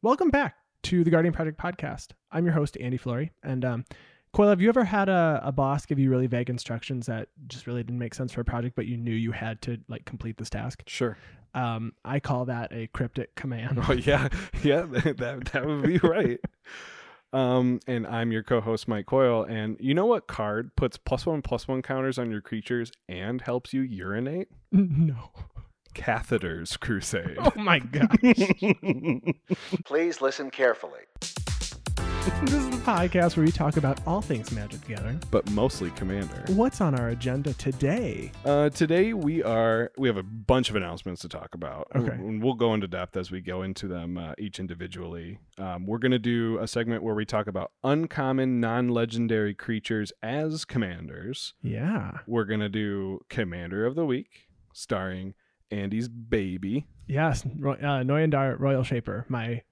Welcome back to the Guardian Project podcast. I'm your host, Andy Flory. And um, Coyle, have you ever had a, a boss give you really vague instructions that just really didn't make sense for a project, but you knew you had to like complete this task? Sure. Um, I call that a cryptic command. Oh yeah, yeah, that that would be right. Um, and I'm your co-host Mike Coyle, and you know what card puts plus one plus one counters on your creatures and helps you urinate? no. Catheters Crusade. Oh my gosh. Please listen carefully. this is the podcast where we talk about all things Magic the Gathering. But mostly Commander. What's on our agenda today? Uh, today we are we have a bunch of announcements to talk about. Okay. and we'll go into depth as we go into them uh, each individually. Um, we're gonna do a segment where we talk about uncommon, non-legendary creatures as commanders. Yeah. We're gonna do Commander of the Week, starring Andy's baby. Yes. Uh, Noyan Dar Roil Shaper. My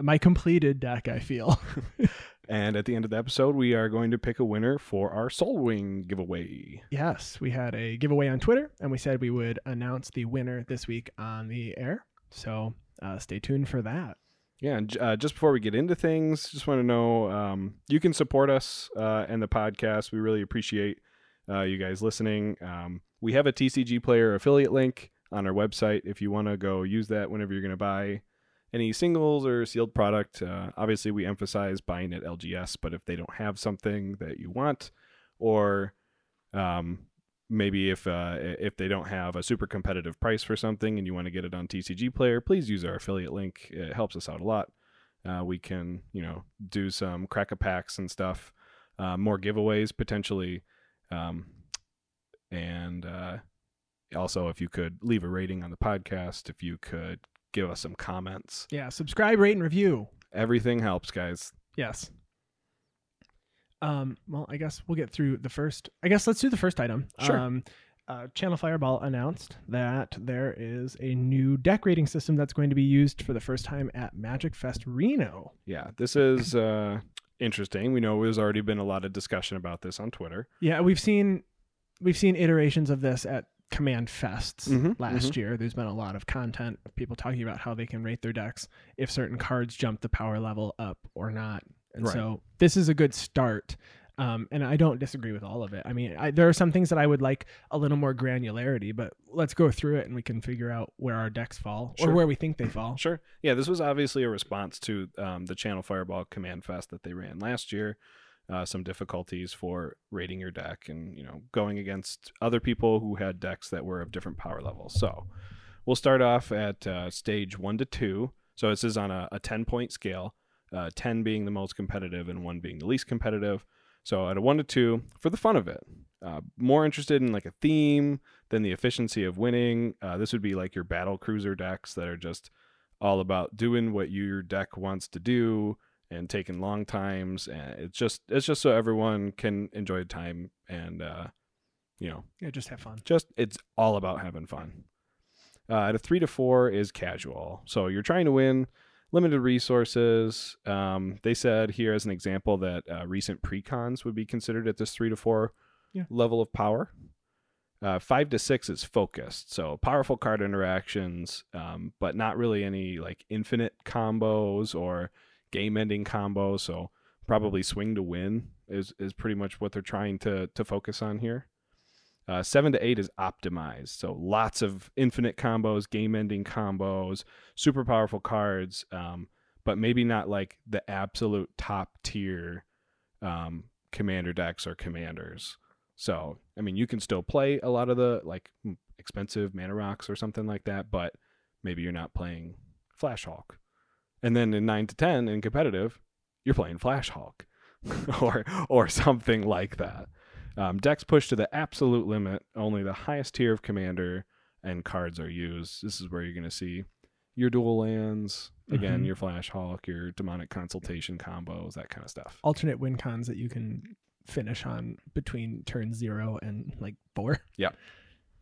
my completed deck, I feel. And at the end of the episode, we are going to pick a winner for our Soul Wing giveaway. yes. We had a giveaway on Twitter and we said we would announce the winner this week on the air. So uh, stay tuned for that. Yeah, and uh, just before we get into things, just want to know um, you can support us uh, and the podcast. We really appreciate uh, you guys listening. Um, we have a TCG player affiliate link on our website if you want to go use that whenever you're going to buy any singles or sealed product. Uh, obviously, we emphasize buying at LGS, but if they don't have something that you want, or um, maybe if uh, if they don't have a super competitive price for something and you want to get it on TCG Player, please use our affiliate link. It helps us out a lot. Uh, we can you know do some crack a packs and stuff, uh, more giveaways potentially, um, and uh, also if you could leave a rating on the podcast, if you could give us some comments, Yeah. Subscribe, rate, and review. everything helps, guys. Yes. Um, well, I guess we'll get through the first. I guess let's do the first item. Sure. Um, uh, Channel Fireball announced that there is a new deck rating system that's going to be used for the first time at Magic Fest Reno. Yeah, this is uh, interesting. We know there's already been a lot of discussion about this on Twitter. Yeah, we've seen we've seen iterations of this at Command Fests Mhm, last year. There's been a lot of content of people talking about how they can rate their decks if certain cards jump the power level up or not. And Right. so this is a good start. Um, and I don't disagree with all of it. I mean, I, there are some things that I would like a little more granularity, but let's go through it and we can figure out where our decks fall Sure. or where we think they fall. Sure. Yeah, this was obviously a response to um, the Channel Fireball Command Fest that they ran last year. Uh, some difficulties for rating your deck and you know going against other people who had decks that were of different power levels. So we'll start off at uh, stage one to two. So this is on a, a ten point scale, uh, ten being the most competitive and one being the least competitive. So at a one to two, for the fun of it, uh, more interested in like a theme than the efficiency of winning. Uh, this would be like your battle cruiser decks that are just all about doing what your deck wants to do and taking long times and it's just it's just so everyone can enjoy time and uh you know Yeah, just have fun. just it's all about having fun. Uh, at a three to four is casual. So you're trying to win limited resources. Um, they said here as an example that uh, recent precons would be considered at this three to four Yeah. level of power. Uh, five to six is focused. So powerful card interactions um, but not really any like infinite combos or game ending combo. so probably swing to win is is pretty much what they're trying to to focus on here uh, seven to eight is optimized, so lots of infinite combos, game-ending combos, super powerful cards, um, but maybe not like the absolute top tier um, commander decks or commanders. So, I mean, you can still play a lot of the like expensive mana rocks or something like that, but maybe you're not playing Flash Hulk. And then in nine to ten in competitive, you're playing Flash Hulk, or or something like that. Um, decks push to the absolute limit. Only the highest tier of commander and cards are used. This is where you're going to see your dual lands, again, Mhm. your Flash Hulk, your demonic consultation combos, that kind of stuff. Alternate win cons that you can finish on between turn zero and like four. Yeah.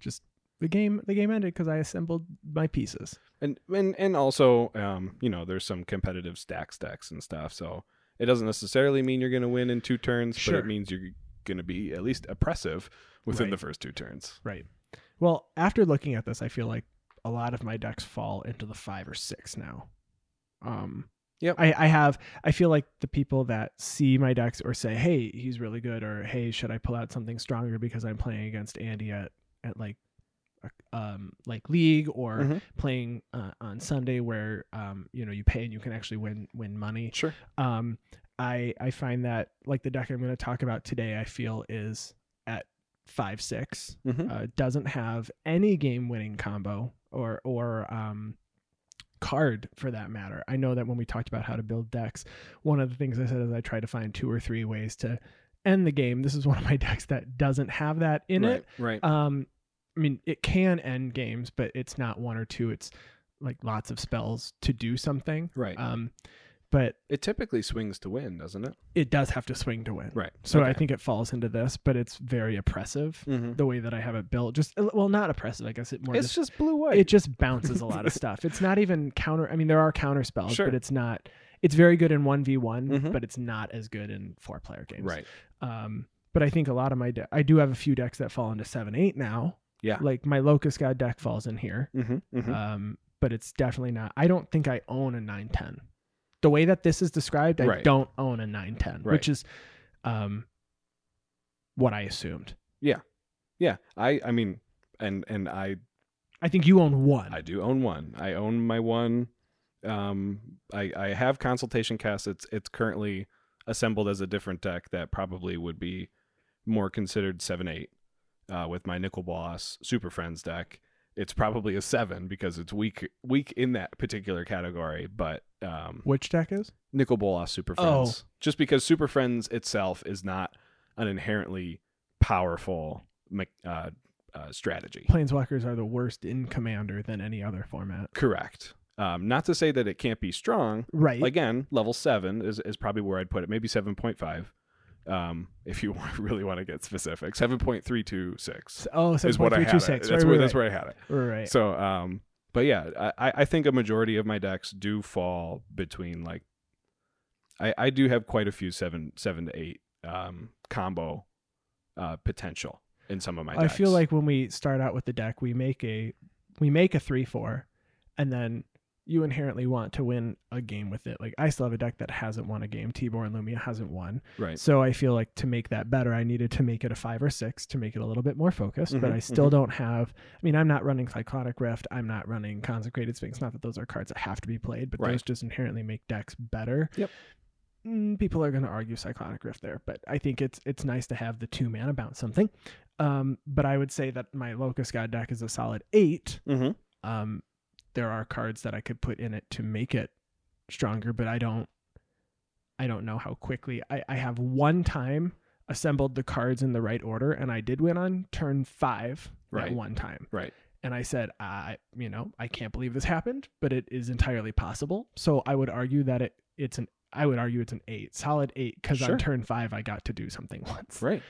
Just the game the game ended because I assembled my pieces. And and and also, um, you know, there's some competitive stack stacks and stuff. So it doesn't necessarily mean you're going to win in two turns, but it means you're going to be at least oppressive within Right. the first two turns. Right. Well, after looking at this, I feel like a lot of my decks fall into the five or six now. Um, Yep. I, I have I feel like the people that see my decks or say, Hey, he's really good or hey, should I pull out something stronger because I'm playing against Andy at, at like um like league or Mhm. playing uh, on Sunday where um you know you pay and you can actually win win money. Sure. Um I I find that like the deck I'm going to talk about today I feel is at 5 6 Mhm. uh, doesn't have any game winning combo or or um, card for that matter. I know that when we talked about how to build decks, one of the things I said is I try to find two or three ways to end the game. This is one of my decks that doesn't have that in right. it. Right. Um, I mean, it can end games, but it's not one or two. It's like lots of spells to do something. right. Um, but it typically swings to win, doesn't it? it does have to swing to win. Right. So I think it falls into this, but it's very oppressive Mhm. the way that I have it built. Just well, not oppressive. I guess it more It's just just blue white. it just bounces a lot of stuff. It's not even counter. I mean, there are counter spells, Sure. but it's not. It's very good in one v one, Mhm. but it's not as good in four player games. right. Um, but I think a lot of my de- I do have a few decks that fall into seven eight now. Yeah. Like my Locust God deck falls in here. Mm-hmm. Mm-hmm. Um, but it's definitely not. I don't think I own a nine ten. The way that this is described, I Right. don't own a nine ten, Right. which is, um, what I assumed. yeah. Yeah. I. I mean, and and I I think you own one. I do own one. I own my one. Um, I I have consultation Kess. It's it's currently assembled as a different deck that probably would be more considered seven eight. Uh, with my Nicol Bolas Super Friends deck, it's probably a seven because it's weak weak in that particular category. But um, Which deck is? Nicol Bolas Super Oh. Friends, just because Super Friends itself is not an inherently powerful uh, uh, strategy. Planeswalkers are the worst in Commander than any other format. Correct. Um, not to say that it can't be strong. Right. Again, level seven is, is probably where I'd put it. Maybe seven point five, um, if you really want to get specific. Seven point three two six oh, is what I had. It. 7.326. That's right, where right, that's where I had it. Right. So, um, but yeah, I, I think a majority of my decks do fall between like, I, I do have quite a few seven seven to eight um, combo uh, potential in some of my. Decks. I feel like when we start out with the deck, we make a we make a three four, and then you inherently want to win a game with it. Like I still have a deck that hasn't won a game. Tibor and Lumia hasn't won. right. So I feel like to make that better, I needed to make it a five or six to make it a little bit more focused. but Mhm, I still mhm. don't have. I mean, I'm not running Cyclonic Rift. I'm not running Consecrated Sphinx. Not that those are cards that have to be played, but Right. those just inherently make decks better. Yep. Mm, people are going to argue Cyclonic Rift there, but I think it's it's nice to have the two mana bounce something. Um, but I would say that my Locust God deck is a solid eight. Mm-hmm. Um, there are cards that I could put in it to make it stronger, but I don't I don't know how quickly. I, I have one time assembled the cards in the right order and I did win on turn five Right. at one time. Right. And I said, I you know, I can't believe this happened, but it is entirely possible. So I would argue that it it's an I would argue it's an eight, solid eight, because Sure. on turn five I got to do something once. Right.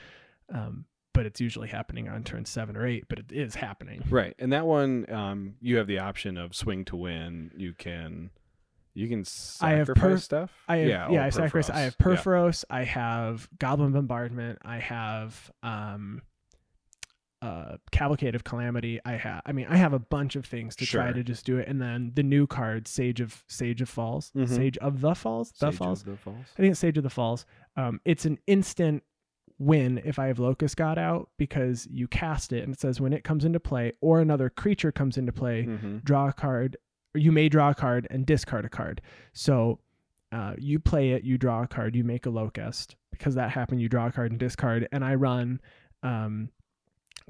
Um, but it's usually happening on turn seven or eight, but it is happening. Right. And that one, um, you have the option of swing to win. You can, you can I have sacrifice per- stuff. I have, yeah, yeah, I sacrifice. I Purphoros. have Yeah. Purphoros. I have Goblin Bombardment. I have um, uh, Cavalcade of Calamity. I have. I mean, I have a bunch of things to try to just do it. And then the new card, Sage of Sage of Falls, Mhm. Sage of the Falls, the Sage of Falls. the Falls. I think it's Sage of the Falls. Um, it's an instant win if I have Locust God out because you cast it and it says when it comes into play or another creature comes into play, Mm-hmm. draw a card, or you may draw a card and discard a card. So uh, you play it, you draw a card, you make a locust. Because that happened, you draw a card and discard. And I run um,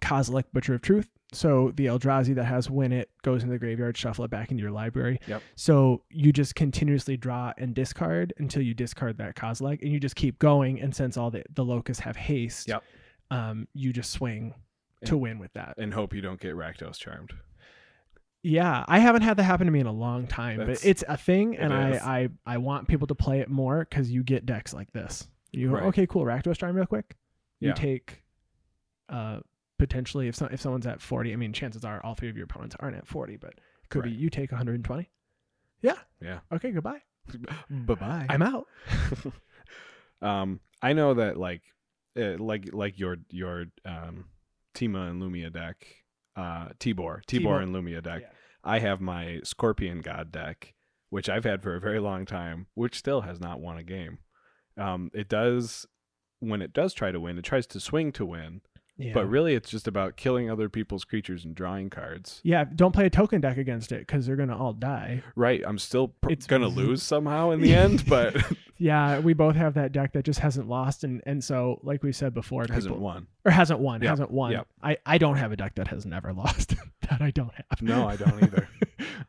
Kozilek, Butcher of Truth. So the Eldrazi that has win it goes in the graveyard, shuffle it back into your library. Yep. So you just continuously draw and discard until you discard that Kozilek, and you just keep going. And since all the the locusts have haste, Yep. um, you just swing to And- win with that. And hope you don't get Rakdos charmed. Yeah, I haven't had that happen to me in a long time, That's- but it's a thing, and. I, I I want people to play it more because you get decks like this. You go, Right. okay, cool, Rakdos Charm real quick. Yeah. You take, uh, potentially if some if someone's at forty, I mean, chances are all three of your opponents aren't at forty, but it could be you take one hundred and twenty. Yeah. Yeah. Okay. Goodbye. bye bye. I'm out. um, I know that like, uh, like like your your um, Tima and Lumia deck, uh, Tibor, Tibor Tibor. and Lumia deck. Yeah. I have my Scorpion God deck which I've had for a very long time, which still has not won a game. Um, it does when it does try to win, it tries to swing to win, Yeah. but really it's just about killing other people's creatures and drawing cards. yeah, don't play a token deck against it because they're gonna all die. Right, I'm still pr- It's gonna lose somehow in the end, but Yeah, we both have that deck that just hasn't lost, and and so like we said before, it hasn't won. or hasn't won, Yep, hasn't won. yep. I I don't have a deck that has never lost. that I don't have. No, I don't either.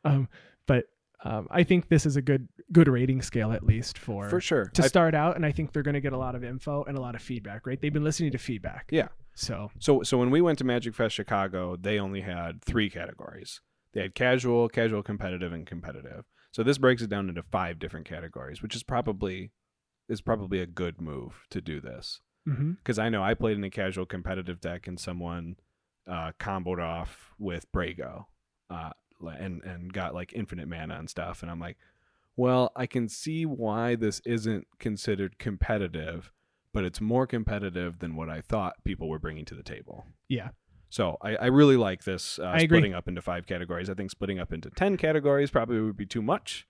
um, but um, I think this is a good good rating scale at least for For sure. to I- start out, and I think they're going to get a lot of info and a lot of feedback. Right? They've been listening to feedback. Yeah. So So so when we went to Magic Fest Chicago, they only had three categories. They had casual, casual competitive, and competitive. So this breaks it down into five different categories, which is probably is probably a good move to do this. Because I know I played in a casual competitive deck and someone uh, comboed off with Brago, uh, and and got like infinite mana and stuff, and I'm like, well, I can see why this isn't considered competitive, but it's more competitive than what I thought people were bringing to the table. yeah, So I, I really like this uh, I agree. splitting up into five categories. I think splitting up into ten categories probably would be too much.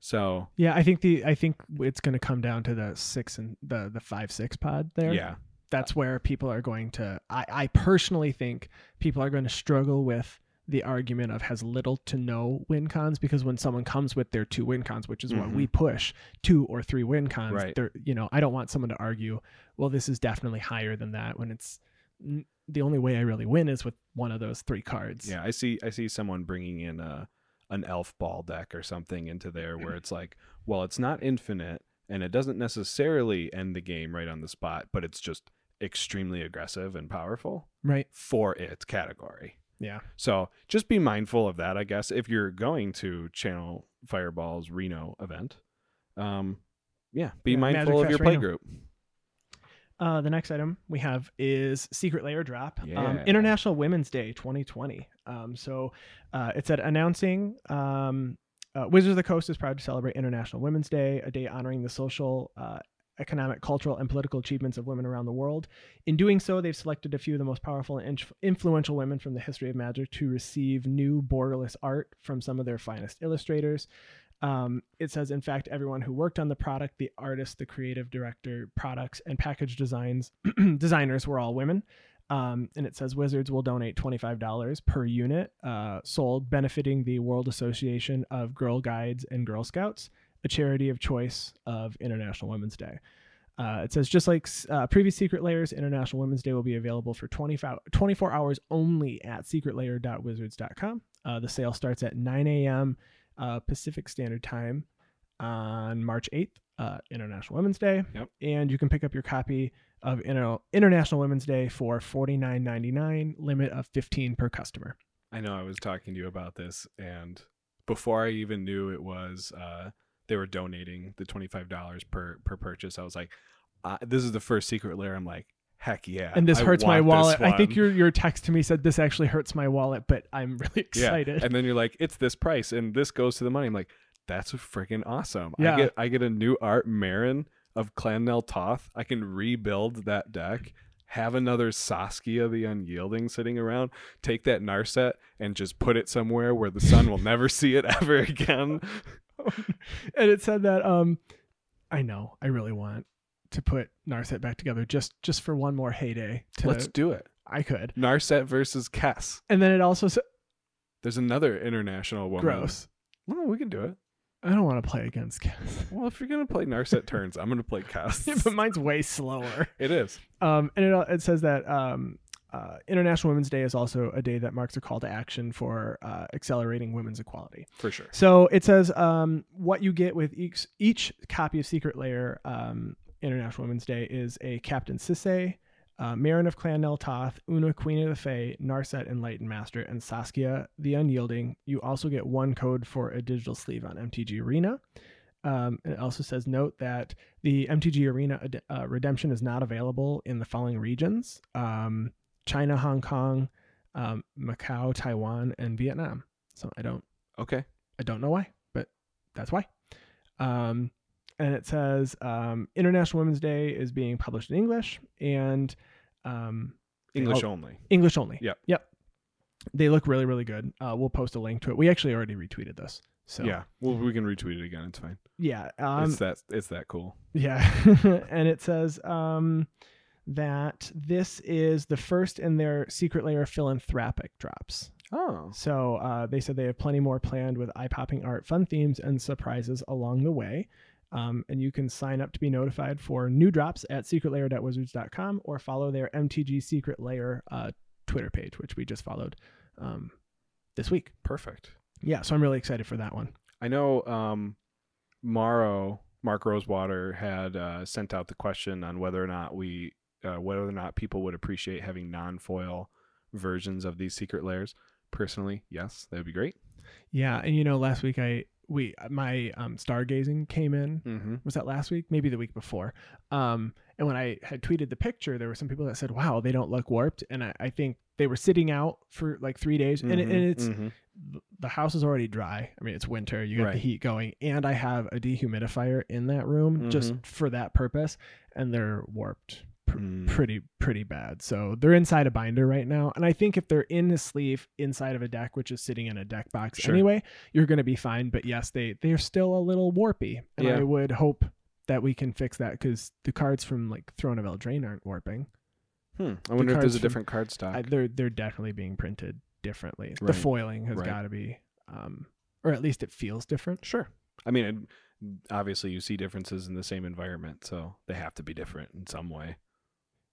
So yeah. I think the I think it's going to come down to the six and the the five six pod there. yeah, that's where people are going to I, I personally think people are going to struggle with the argument of has little to no win cons because when someone comes with their two win cons which is what Mhm. we push two or three win cons Right. they're you know i don't want someone to argue well this is definitely higher than that when it's n- the only way i really win is with one of those three cards yeah. I see I see someone bringing in a an elf ball deck or something into there where it's like, well, it's not infinite and it doesn't necessarily end the game right on the spot, but it's just extremely aggressive and powerful right for its category. Yeah So just be mindful of that, I guess, if you're going to Channel Fireball's Reno event. Um, yeah, be Yeah, mindful Magic of your Fest play Reno. group. Uh, the next item we have is Secret Lair Drop, um, International Women's Day 2020. Um, so uh, it said announcing um, uh, Wizards of the Coast is proud to celebrate International Women's Day, a day honoring the social, uh, economic, cultural, and political achievements of women around the world. In doing so, they've selected a few of the most powerful and influential women from the history of magic to receive new borderless art from some of their finest illustrators. Um, it says, in fact, everyone who worked on the product, the artist, the creative director, products, and package designs designers were all women. Um, and it says Wizards will donate $25 per unit uh, sold, benefiting the World Association of Girl Guides and Girl Scouts, a charity of choice of International Women's Day. Uh, it says just like uh, previous Secret Lairs, International Women's Day will be available for 20, 24 hours only at secretlair.wizards.com. Uh, the sale starts at 9 a.m. Uh, Pacific Standard Time on March 8th, uh, International Women's Day. Yep. And you can pick up your copy of Inter- International Women's Day for $49.99, limit of 15 per customer. I know I was talking to you about this, and before I even knew it was, uh, they were donating the twenty five dollars per per purchase. I was like, uh, this is the first secret lair. I'm like, heck yeah! and this I hurts my wallet. I think your your text to me said this actually hurts my wallet, but I'm really excited. Yeah. And then you're like, it's this price, and this goes to the money. I'm like, that's freaking awesome. Yeah. I get I get a new art Marin of Clannel Toth. I can rebuild that deck. Have another Saskia the Unyielding sitting around. Take that Narset and just put it somewhere where the sun will never see it ever again. and it said that um I know I really want to put Narset back together just just for one more heyday. To, Let's do it. I could. Narset versus Kess. And then it also said There's another international woman. gross. Well, we can do it. I don't want to play against Kess. Well, if you're gonna play Narset turns, I'm gonna play Kess. but mine's way slower. it is. Um, and it, it says that um, uh, International Women's Day is also a day that marks a call to action for uh, accelerating women's equality. For sure. So it says um, what you get with each each copy of Secret Lair um, International Women's Day is a Captain Sisay, uh, Meren of Clan Nel Toth, Oona Queen of the Fae, Narset Enlightened Master, and Saskia the Unyielding. You also get one code for a digital sleeve on MTG Arena. Um, it also says note that the MTG Arena uh, redemption is not available in the following regions: um, China, Hong Kong, um, Macau, Taiwan, and Vietnam. So I don't Okay. I don't know why, but that's why. Um, and it says um, International Women's Day is being published in English and um, English Oh. only. English only. Yep. Yep. They look really, really good. Uh, we'll post a link to it. We actually already retweeted this. So yeah. Well, we can retweet it again. It's fine. yeah, um, it's that it's that cool. Yeah. and it says um, that this is the first in their secret lair philanthropic drops. Oh. So uh, they said they have plenty more planned with eye popping art, fun themes, and surprises along the way. Um, and you can sign up to be notified for new drops at secretlair.wizards.com or follow their MTG Secret Lair uh, Twitter page, which we just followed um, this week. Perfect. Yeah, so I'm really excited for that one. I know um, MaRo, Mark Rosewater had uh, sent out the question on whether or not we, uh, whether or not people would appreciate having non-foil versions of these secret lairs. Personally, yes, that would be great. Yeah, and you know, last week I we my um, stargazing came in Mm-hmm. was that last week maybe the week before um and when i had tweeted the picture there were some people that said wow they don't look warped and i, I think they were sitting out for like three days and, it, and it's mm-hmm. the house is already dry i mean it's winter you got the heat going and i have a dehumidifier in that room just Mhm. for that purpose and they're warped pr- Mm. pretty pretty bad so they're inside a binder right now and i think if they're in a sleeve inside of a deck which is sitting in a deck box Sure. anyway you're going to be fine but yes they they're still a little warpy and Yeah. i would hope that we can fix that because the cards from like throne of eldraine aren't warping Hmm. I wonder if there's a from- different card stock. I, they're they're definitely being printed differently the foiling has Right. got to be um or at least it feels different Sure. I mean, it, obviously, you see differences in the same environment, so they have to be different in some way.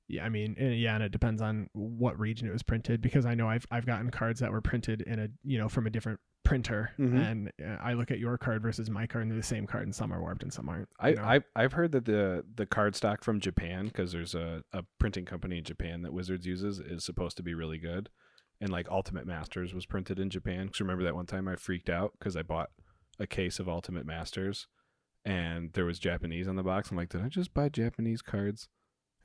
Yeah, I mean, and yeah, and it depends on what region it was printed because I know I've I've gotten cards that were printed in a you know from a different printer, Mhm. and uh, I look at your card versus my card, and they're the same card, and some are warped and some aren't. I, know? I I've heard that the the card stock from Japan, because there's a, a printing company in Japan that Wizards uses, is supposed to be really good. And like Ultimate Masters was printed in Japan. Because remember that one time I freaked out because I bought a case of Ultimate Masters, and there was Japanese on the box. I'm like, did I just buy Japanese cards?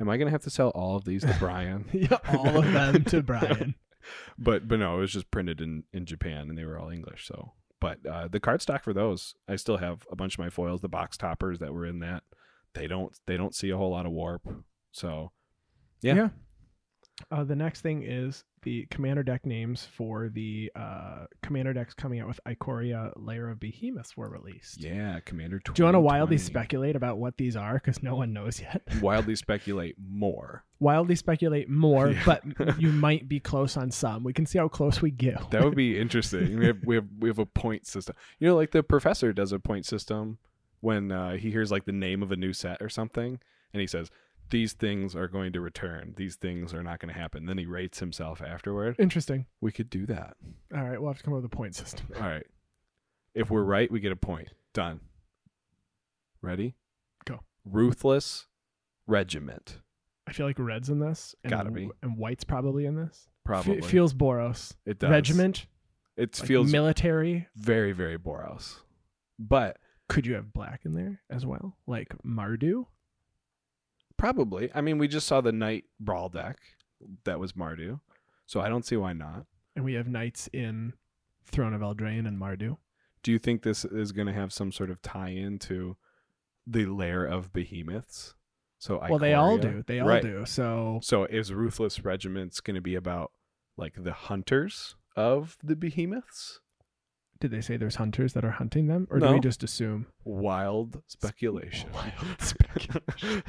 Am I gonna have to sell all of these to Brian? yeah, all of them to Brian. but but no, it was just printed in in Japan, and they were all English. So, but uh, the cardstock for those, I still have a bunch of my foils, the box toppers that were in that. They don't they don't see a whole lot of warp. So, yeah. Yeah. Uh, the next thing is the commander deck names for the uh, commander decks coming out with Ikoria Lair of Behemoths were released. yeah, Commander. Do you want to wildly speculate about what these are? Because no one knows yet. Wildly speculate more. wildly speculate more, Yeah. but you might be close on some. We can see how close we get. That would be interesting. we have we have we have a point system. You know, like the professor does a point system when uh, he hears like the name of a new set or something, and he says these things are going to return. These things are not going to happen. Then he rates himself afterward. Interesting. We could do that. All right, we'll have to come up with a point system. All right. If we're right, we get a point. Done. Ready? Go. Ruthless regiment. I feel like red's in this. And, Gotta be. And white's probably in this. Probably. feels Boros. it does. Regiment. It like feels military. very, very Boros. But Could you have black in there as well? Like Mardu? Probably. I mean, we just saw the Knight Brawl deck. That was Mardu. So I don't see why not. And we have knights in Throne of Eldraine and Mardu. Do you think this is going to have some sort of tie in to the lair of behemoths? So Well, they all do. They all Right. do. So So is Ruthless Regiments going to be about like the hunters of the behemoths? did they say there's hunters that are hunting them? Or do we just assume? Wild speculation. Wild speculation.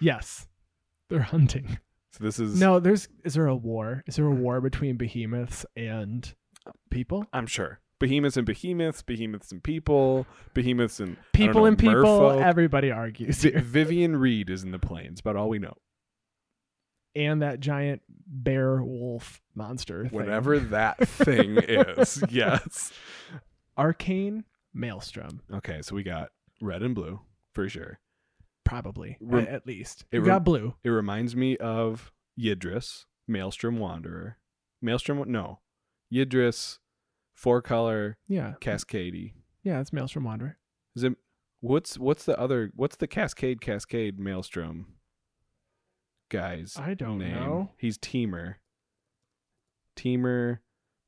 Yes. They're hunting. so this is No, there's is there a war? Is there a war between behemoths and people? I'm sure. Behemoths and behemoths, behemoths and people, behemoths and People know, and people, merfolk. everybody argues. Vi-. Vivien Reid is in the plains, about all we know. and that giant bear wolf monster. thing. Whatever that thing is. Yes. Arcane Maelstrom, Okay, so we got red and blue for sure. Probably Rem- at least. it rem- got blue. It reminds me of Yidris, Maelstrom Wanderer. Maelstrom, no. Yidris, four color, Yeah, Cascadey. yeah, it's Maelstrom Wanderer. Is it what's what's the other what's the Cascade Cascade Maelstrom guys? I don't name? know. He's Teamer. Teamer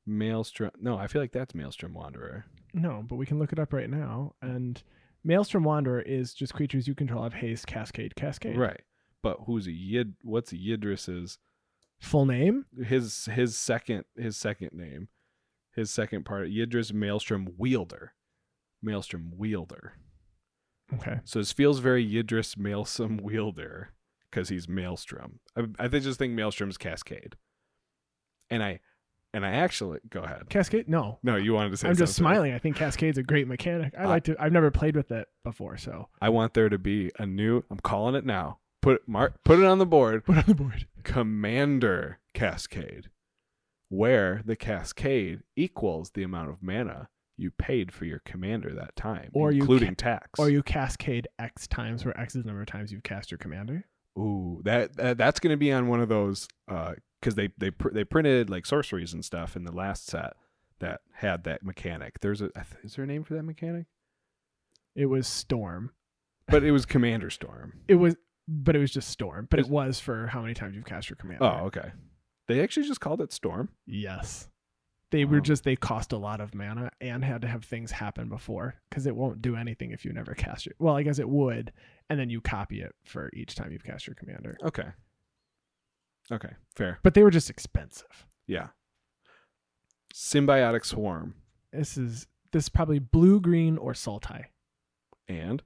Maelstrom No, I feel like that's Maelstrom Wanderer. No, but we can look it up right now. And Maelstrom Wanderer is just creatures you control have haste, cascade, cascade. Right. But who's a Yid what's Yidris's Full name? his his second his second name. his second part, Yidris Maelstrom Wielder. Maelstrom Wielder. Okay. So this feels very Yidris Maelstrom Wielder because he's Maelstrom. I, I just think Maelstrom's Cascade. And I, and I actually go ahead. Cascade? No. No, you wanted to say. I'm just something. smiling. I think Cascade's a great mechanic. I I- like to. I've never played with it before, so I want there to be a new. I'm calling it now. Put mark. Put it on the board. put it on the board. Commander Cascade, where the Cascade equals the amount of mana you paid for your commander that time, Or you including ca- tax. Or you cascade X times, where X is the number of times you've cast your commander. Ooh, that, that that's going to be on one of those uh, because they they pr- they printed like sorceries and stuff in the last set that had that mechanic. There's a is there a name for that mechanic? It was Storm. But it was Commander Storm. It was, but it was just Storm. But Is- it was for how many times you've cast your commander. Oh, okay. They actually just called it Storm. Yes. They were just they cost a lot of mana and had to have things happen before because it won't do anything if you never cast it. Well, I guess it would, and then you copy it for each time you've cast your commander. Okay. Okay, fair. But they were just expensive. Yeah. Symbiotic Swarm This is this is probably blue, green, or Sultai, and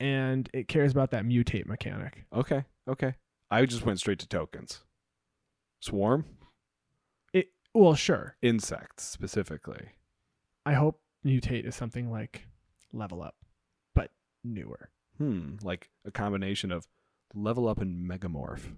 and it cares about that mutate mechanic. okay, okay. I just went straight to tokens. Swarm, It well, sure. insects specifically. I hope mutate is something like level up, but newer. Hmm, like a combination of level up and megamorph.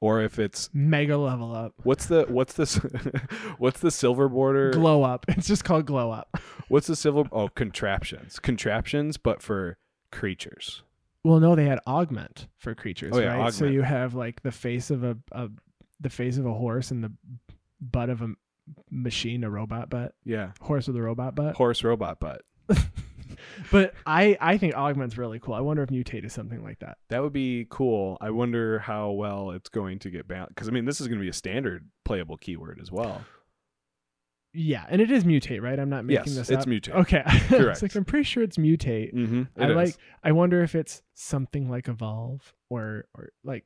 Or if it's Mega level up. what's the what's this what's the silver border? Glow up. It's just called glow up. What's the silver oh contraptions. Contraptions but for creatures. Well, no, they had augment for creatures, Oh, yeah, right? So you have like the face of a, a the face of a horse and the butt of a machine, a robot butt. Yeah. Horse with a robot butt. Horse robot butt. But I I think augment's really cool. I wonder if mutate is something like that. That would be cool. I wonder how well it's going to get balanced. Because I mean, this is going to be a standard playable keyword as well. Yeah, and it is mutate, right? I'm not making Yes, this it's mutate. Okay, Correct. it's like I'm pretty sure it's mutate. Mm-hmm. I like. I wonder if it's something like evolve or or like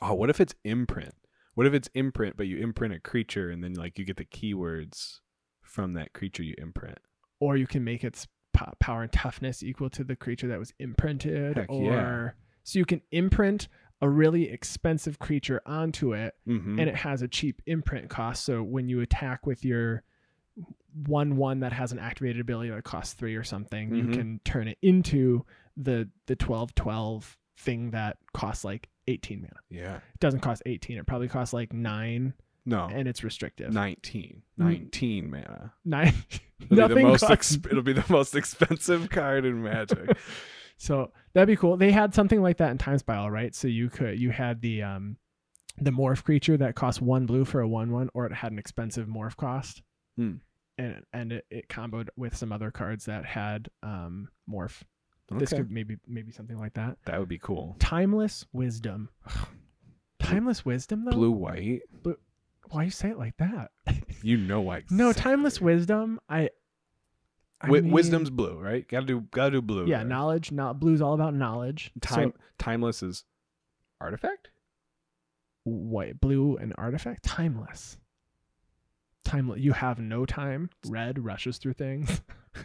Oh, what if it's imprint? What if it's imprint, but you imprint a creature and then like you get the keywords from that creature you imprint? or you can make its po- power and toughness equal to the creature that was imprinted Heck or yeah. so you can imprint a really expensive creature onto it Mm-hmm. and it has a cheap imprint cost so when you attack with your one one that has an activated ability that costs 3 or something Mhm. you can turn it into the the 12 12 thing that costs like 18 mana yeah. it doesn't cost 18 it probably costs like 9 No. and it's restrictive 19. Mm. 19 mana. 9 It'll be the most costs exp- it'll be the most expensive card in Magic. So that'd be cool. They had something like that in Time Spiral, right? So you could you had the um the morph creature that cost one blue for a one one, or it had an expensive morph cost. Hmm. And and it, it comboed with some other cards that had um morph. This could maybe maybe something like that. that would be cool. Timeless wisdom. Timeless wisdom though? Blue white. Why you say it like that? You know why. no, timeless wisdom. I, I Wi- mean, wisdom's blue, right? Gotta do gotta do blue. Yeah, right? knowledge. Not blue's all about knowledge. So- Time timeless is artifact? white, blue, and artifact. Timeless. Timeless. You have no time. Red rushes through things.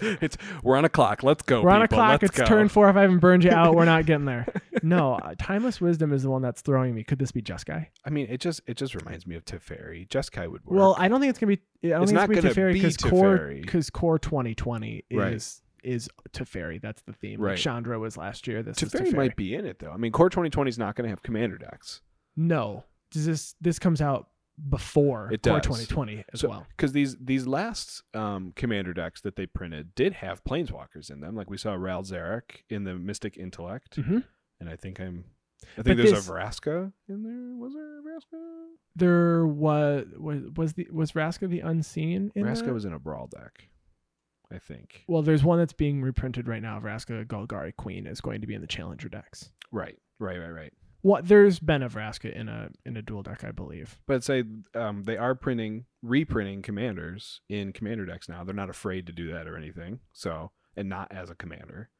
it's we're on a clock. Let's go. We're on a people. clock. Let's it's go. turn four. If I haven't burned you out, we're not getting there. No, uh, timeless wisdom is the one that's throwing me. Could this be Jeskai? I mean, it just it just reminds me of Teferi. Jeskai would work. Well, I don't think it's gonna be. I don't It's think not it's gonna be Teferi because core because core 2020 is Right. is Teferi. That's the theme. Right. Like Chandra was last year. This is Teferi Teferi. might be in it though. I mean, Core 2020 is not going to have commander decks. No, does this this comes out before It core 2020 as So- well. Because these these last um, commander decks that they printed did have planeswalkers in them. Like we saw Ral Zarek in the Mystic Intellect, Mhm. And I think I'm. I But think there's this- a Vraska in there. Was there a Vraska? There was was was the was Vraska the unseen? In Vraska that? was in a brawl deck. I think. Well, there's one that's being reprinted right now. Vraska Golgari Queen is going to be in the Challenger decks. Right. Right. Right. Right. What there's been a Vraska in a in a dual deck, I believe. But say um, they are printing, reprinting commanders in commander decks now. They're not afraid to do that or anything. So, and not as a commander.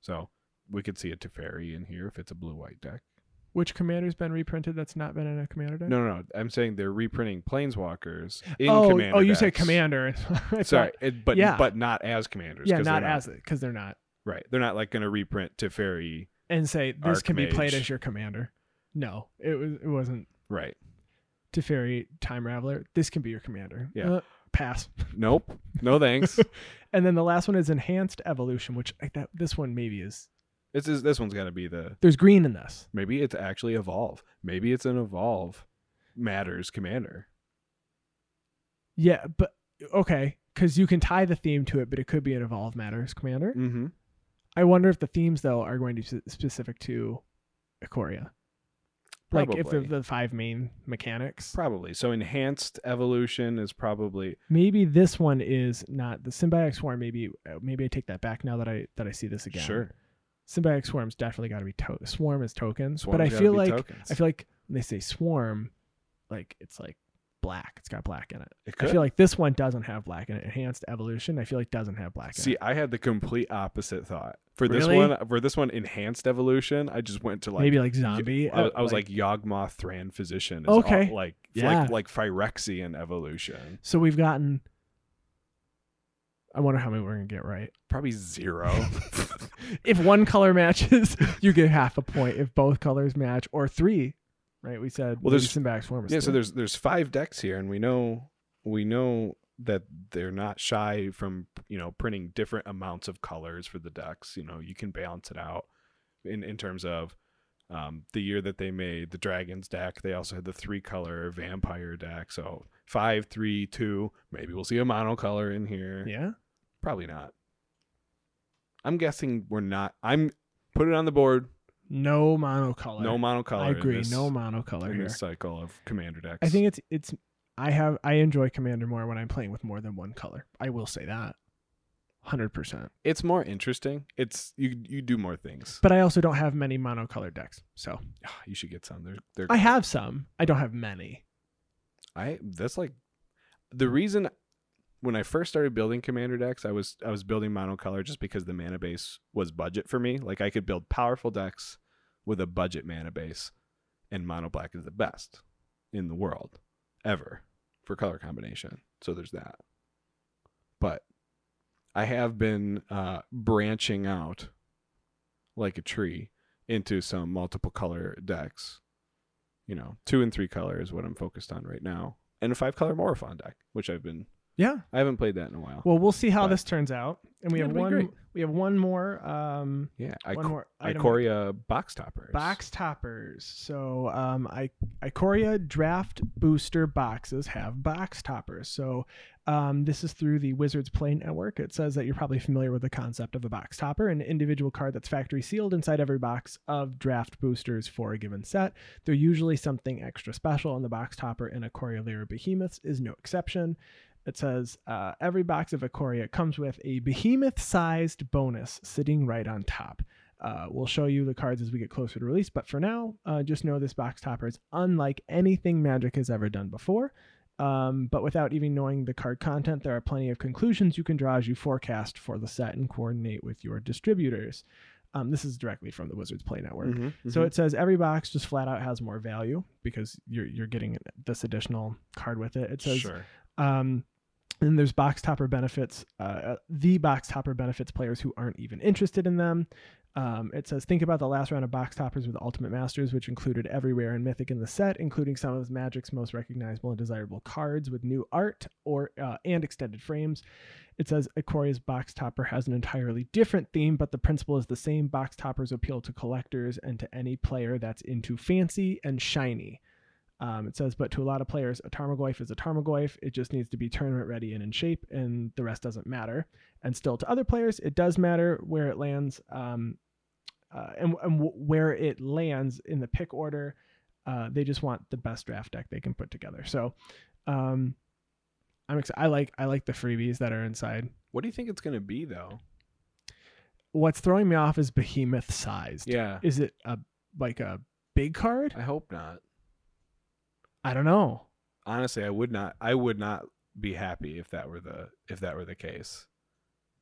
So we could see a Teferi in here if it's a blue white deck. Which commander's been reprinted that's not been in a commander deck? No, no, no. I'm saying they're reprinting planeswalkers in oh, commander. oh, you say commander. Sorry, it, but Yeah. but not as commanders. yeah, they're not as because they're not. right. They're not like going to reprint Teferi. And say this can be played as your commander. No, it was it wasn't Right. Teferi Time Raveler. This can be your commander. Yeah. Uh, pass. Nope. No thanks. And then the last one is Enhanced Evolution, which like that this one maybe is. This is this one's got to be the There's green in this. maybe it's actually evolve. Maybe it's an evolve matters commander. Yeah, but okay, because you can tie the theme to it, but it could be an Evolve Matters commander. Mm-hmm. I wonder if the themes though are going to be specific to Ikoria. Like if the, the five main mechanics. Probably. So enhanced evolution is probably Maybe this one is not the symbiotic swarm. Maybe uh, maybe I take that back now that I that I see this again. sure. Symbiotic swarm's definitely got to be to- swarm is tokens, Swarm's but I feel like tokens. I feel like when they say swarm, like it's like black. It's got black in it. It I feel like this one doesn't have black in it. Enhanced evolution, I feel like doesn't have black in See. I had the complete opposite thought for this Really? one. For this one, enhanced evolution, I just went to like Maybe like zombie. I, uh, I was like, Yawgmoth Thran Physician. Okay. all, like Yeah. like like Phyrexian evolution. so we've gotten. I wonder how many we're gonna get right. Probably zero. if one color matches, you get half a point. If both colors match, or three, right? We said Well, there's- symbiotic swarm. is yeah. So there's there's five decks here, and we know we know that they're not shy from you know printing different amounts of colors for the decks. You know, you can balance it out in in terms of. Um, the year that they made the dragons deck, they also had the three color vampire deck. So five, three, two. Maybe we'll see a monocolor in here. yeah. Probably not. I'm guessing we're not. I'm put it on the board. No monocolor. No monocolor. I agree. This, no monocolor in here. this cycle of commander decks. I think it's it's I have I enjoy commander more when I'm playing with more than one color. I will say that. 100%. it's more interesting. It's you. You do more things. But I also don't have many monocolor decks. So, Ah, You should get some. They're they're. I have some. I don't have many. I that's like the reason when I first started building commander decks, I was I was building monocolor just because the mana base was budget for me. Like I could build powerful decks with a budget mana base, and mono black is the best in the world ever for color combination. So there's that. But I have been uh, branching out like a tree into some multiple color decks. You know, two and three color is what I'm focused on right now, and a five color Morophon deck, which I've been Yeah. I haven't played that in a while. Well, we'll see how But- this turns out. And we Yeah, have one we have one more um yeah, I one more item. Ikoria box toppers. box toppers. So um I Ikoria draft booster boxes have box toppers. So um this is through the Wizards Play Network. It says that you're probably familiar with the concept of a box topper, an individual card that's factory sealed inside every box of draft boosters for a given set. They're usually something extra special, and the box topper in Ikoria Lair of Behemoths is no exception. It says uh, every box of Ikoria comes with a behemoth sized bonus sitting right on top. Uh, we'll show you the cards as we get closer to release, but for now, uh, just know this box topper is unlike anything Magic has ever done before. Um, but without even knowing the card content, there are plenty of conclusions you can draw as you forecast for the set and coordinate with your distributors. Um, this is directly from the Wizards Play Network. Mhm, So mhm. it says every box just flat out has more value because you're you're getting this additional card with it. It says sure. um, and there's box topper benefits. Uh, the box topper benefits players who aren't even interested in them. Um, it says think about the last round of box toppers with Ultimate Masters, which included every rare and mythic in the set, including some of Magic's most recognizable and desirable cards with new art or uh, and extended frames. It says Ikoria's box topper has an entirely different theme, but the principle is the same. Box toppers appeal to collectors and to any player that's into fancy and shiny. Um, it says, but to a lot of players, a Tarmogoyf is a Tarmogoyf. It just needs to be tournament ready and in shape, and the rest doesn't matter. And still, to other players, it does matter where it lands, um, uh, and, and w- where it lands in the pick order. Uh, they just want the best draft deck they can put together. So, um, I'm excited. I like I like the freebies that are inside. What do you think it's going to be though? What's throwing me off is behemoth sized. Yeah, Is it a like a big card? I hope not. I don't know. Honestly, I would not. I would not be happy if that were the if that were the case.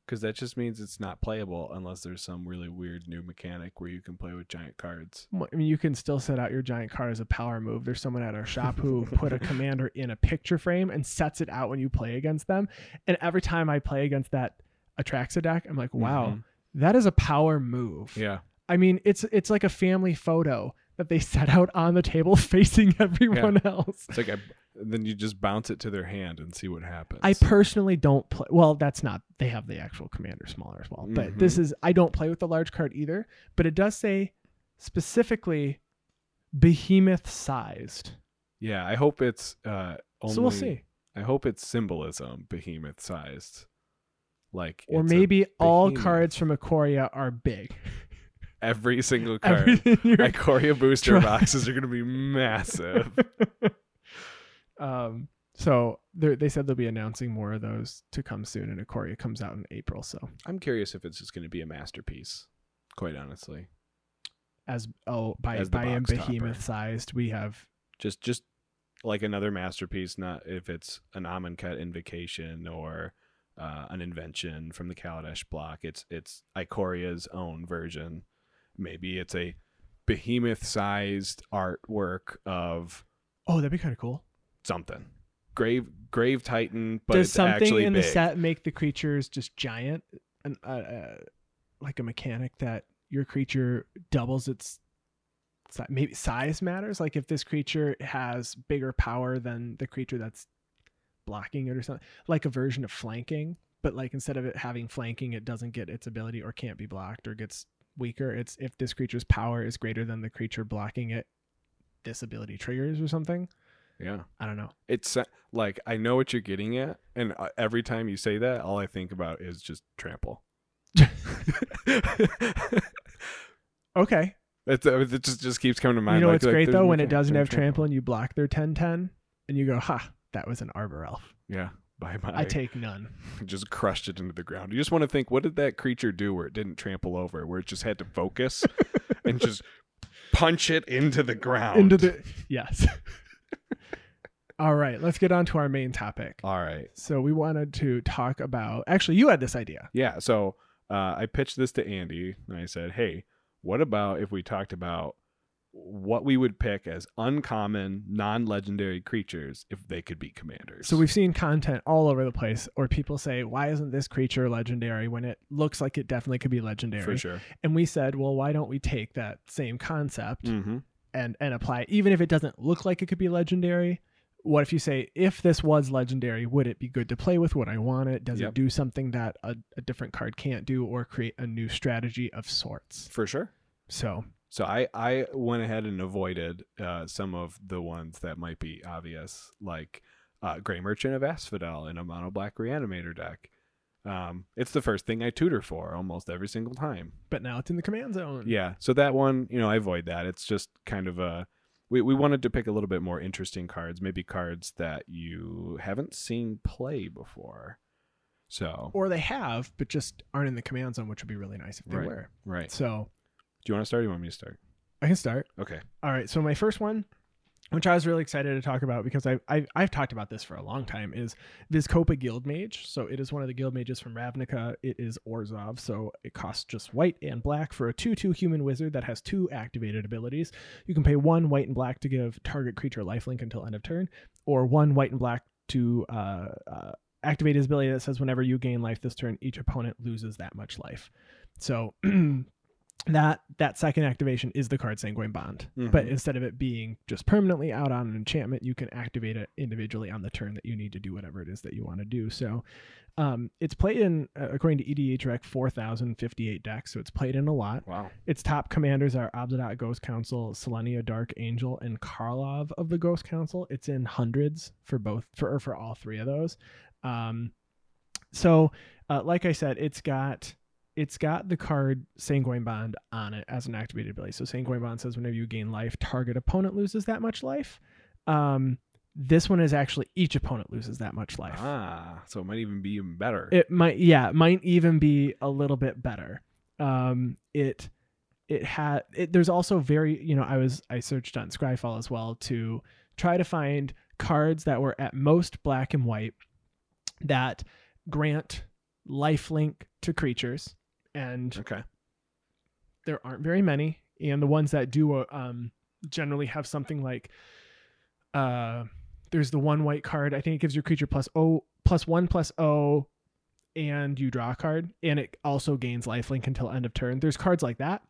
because that just means it's not playable unless there's some really weird new mechanic where you can play with giant cards. I mean, you can still set out your giant card as a power move. There's someone at our shop who put a commander in a picture frame and sets it out when you play against them. And every time I play against that Atraxa deck, I'm like, wow, Mhm. that is a power move. Yeah, I mean, it's it's like a family photo that they set out on the table facing everyone else. it's like I, then you just bounce it to their hand and see what happens. I personally don't play. Well, that's not. They have the actual commander smaller as well. But this is. I don't play with the large card either. But it does say specifically behemoth sized. yeah, I hope it's uh only. so we'll see. I hope it's symbolism, behemoth sized, like Or maybe all cards from Ikoria are big. every single card. Everything Ikoria booster boxes are going to be massive. um. So they said they'll be announcing more of those to come soon, and Ikoria comes out in April. So I'm curious if it's just going to be a masterpiece. Quite honestly, as oh by As by topper. behemoth sized, we have just just like another masterpiece. Not if it's an Amonkhet invocation or uh, an invention from the Kaladesh block. It's it's Ikoria's own version. Maybe it's a behemoth-sized artwork of oh that'd be kind of cool. something. Grave Grave Titan, but Does it's something actually in big. the set make the creatures just giant, and uh, uh, like a mechanic that your creature doubles its si- maybe size matters? Like if this creature has bigger power than the creature that's blocking it or something, like a version of flanking, but like instead of it having flanking, it doesn't get its ability or can't be blocked or gets weaker. It's if this creature's power is greater than the creature blocking it, this ability triggers or something. Yeah. I don't know. It's like I know what you're getting at, and uh, every time you say that, all I think about is just trample. Okay. It's, uh, it just just keeps coming to mind. you know like, what's like, great though when it doesn't have trample and you block their 10-10 and you go, ha, that was an arbor elf. Yeah, bye bye. I take none. just crushed it into the ground. You just want to think, what did that creature do where it didn't trample over, where it just had to focus and just punch it into the ground? Into the yes. All right, let's get on to our main topic. All right. So we wanted to talk about. Actually, you had this idea. Yeah. So uh, I pitched this to Andy, and I said, "Hey, what about if we talked about what we would pick as uncommon, non-legendary creatures if they could be commanders?" So we've seen content all over the place, where people say, "Why isn't this creature legendary?" When it looks like it definitely could be legendary. for sure. And we said, "Well, why don't we take that same concept Mm-hmm. and and apply it, even if it doesn't look like it could be legendary?" What if you say, if this was legendary, would it be good to play with? Would I want it? Does Yep. it do something that a, a different card can't do, or create a new strategy of sorts? For sure. So So I I went ahead and avoided uh, some of the ones that might be obvious, like uh, Gray Merchant of Asphodel in a mono black reanimator deck. Um, it's the first thing I tutor for almost every single time. but now it's in the command zone. Yeah, so that one, you know, I avoid that. It's just kind of a we we wanted to pick a little bit more interesting cards, maybe cards that you haven't seen play before. So Or they have, but just aren't in the command zone, which would be really nice if they Right. were. right. So Do you want to start? Or you want me to start? I can start. Okay. All right. So my first one, which I was really excited to talk about because I've, I've, I've talked about this for a long time, is Vizkopa Guild Mage. So it is one of the guild mages from Ravnica. It is Orzhov. So it costs just white and black for a 2 2 human wizard that has two activated abilities. You can pay one white and black to give target creature lifelink until end of turn, or one white and black to uh, uh, activate his ability that says whenever you gain life this turn, each opponent loses that much life. So. That that second activation is the card Sanguine Bond, but Mhm. instead of it being just permanently out on an enchantment, you can activate it individually on the turn that you need to do whatever it is that you want to do. So, um, it's played in uh, according to EDH Rec 4058 decks, so it's played in a lot. Wow. Its top commanders are Obzedat Ghost Council, Selenia Dark Angel, and Karlov of the Ghost Council. It's in hundreds for both for or for all three of those. Um, so, uh, like I said, it's got it's got the card Sanguine Bond on it as an activated ability. So Sanguine Bond says whenever you gain life, target opponent loses that much life. Um, this one is actually each opponent loses that much life. Ah, so it might even be even better. It might, yeah, it might even be a little bit better. Um, it it had it, there's also very you know I was I searched on Scryfall as well to try to find cards that were at most black and white that grant lifelink to creatures, and Okay. there aren't very many, and the ones that do uh, um, generally have something like uh, there's the one white card. I think it gives your creature plus O plus one plus O, and you draw a card, and it also gains lifelink until end of turn. There's cards like that,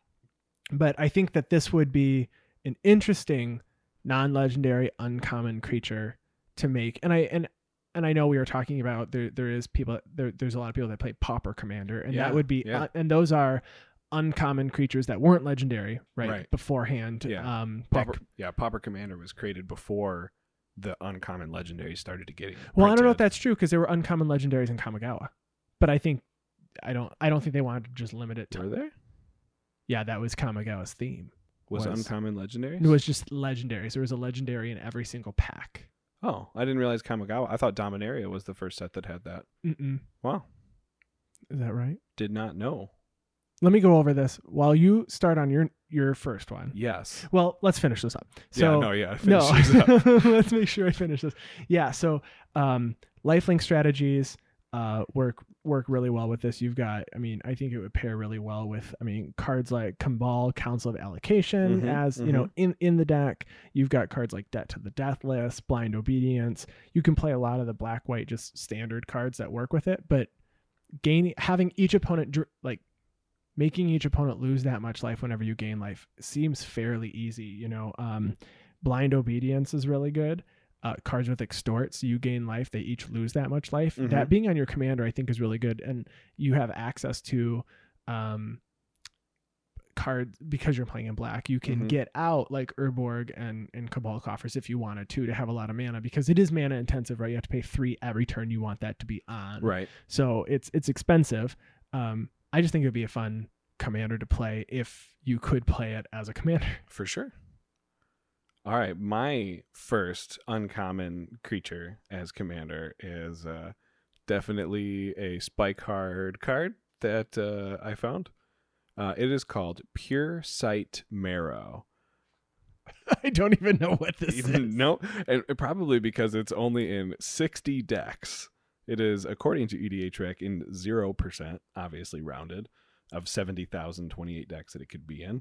but I think that this would be an interesting non-legendary uncommon creature to make, and I and. And I know we were talking about there. There is people. There, there's a lot of people that play Pauper Commander, and Yeah, that would be. yeah. Uh, and those are uncommon creatures that weren't legendary right, Right. beforehand. Yeah. Um, that Pauper, yeah, Pauper Commander was created before the uncommon legendary started to get. Well, I don't know if that's true because there were uncommon legendaries in Kamigawa, but I think I don't. I don't think they wanted to just limit it to. were there. Yeah, that was Kamigawa's theme. Was, Was- uncommon legendaries? It was just legendaries. There was a legendary in every single pack. Oh, I didn't realize Kamigawa. I thought Dominaria was the first set that had that. Mm-mm. Wow, Is that right? did not know. Let me go over this while you start on your your first one. Yes. Well, let's finish this up. So yeah. No. Yeah. no, this up. let's make sure I finish this. Yeah. So, um, lifelink strategies uh, work work really well with this. You've got, I mean, I think it would pair really well with, I mean, cards like Kambal, Consul of Allocation, Mhm, as you know, in in the deck. You've got cards like Debt to the Deathless, Blind Obedience. You can play a lot of the black white just standard cards that work with it, but gaining having each opponent dr- like making each opponent lose that much life whenever you gain life seems fairly easy you know um blind obedience is really good uh, cards with extorts, you gain life they each lose that much life Mhm. that being on your commander i think is really good and you have access to um cards because you're playing in black you can Mhm. get out like urborg and and cabal coffers if you wanted to to have a lot of mana because it is mana intensive right you have to pay three every turn you want that to be on Right. so it's it's expensive. Um, I just think it would be a fun commander to play if you could play it as a commander. For sure. All right, my first uncommon creature as commander is uh, definitely a spike hard card that uh, I found. Uh, it is called Puresight Merrow. I don't even know what this Even- no, and probably because it's only in 60 decks. It is, according to E EDH Rec, in 0%, obviously rounded, of 70,028 decks that it could be in.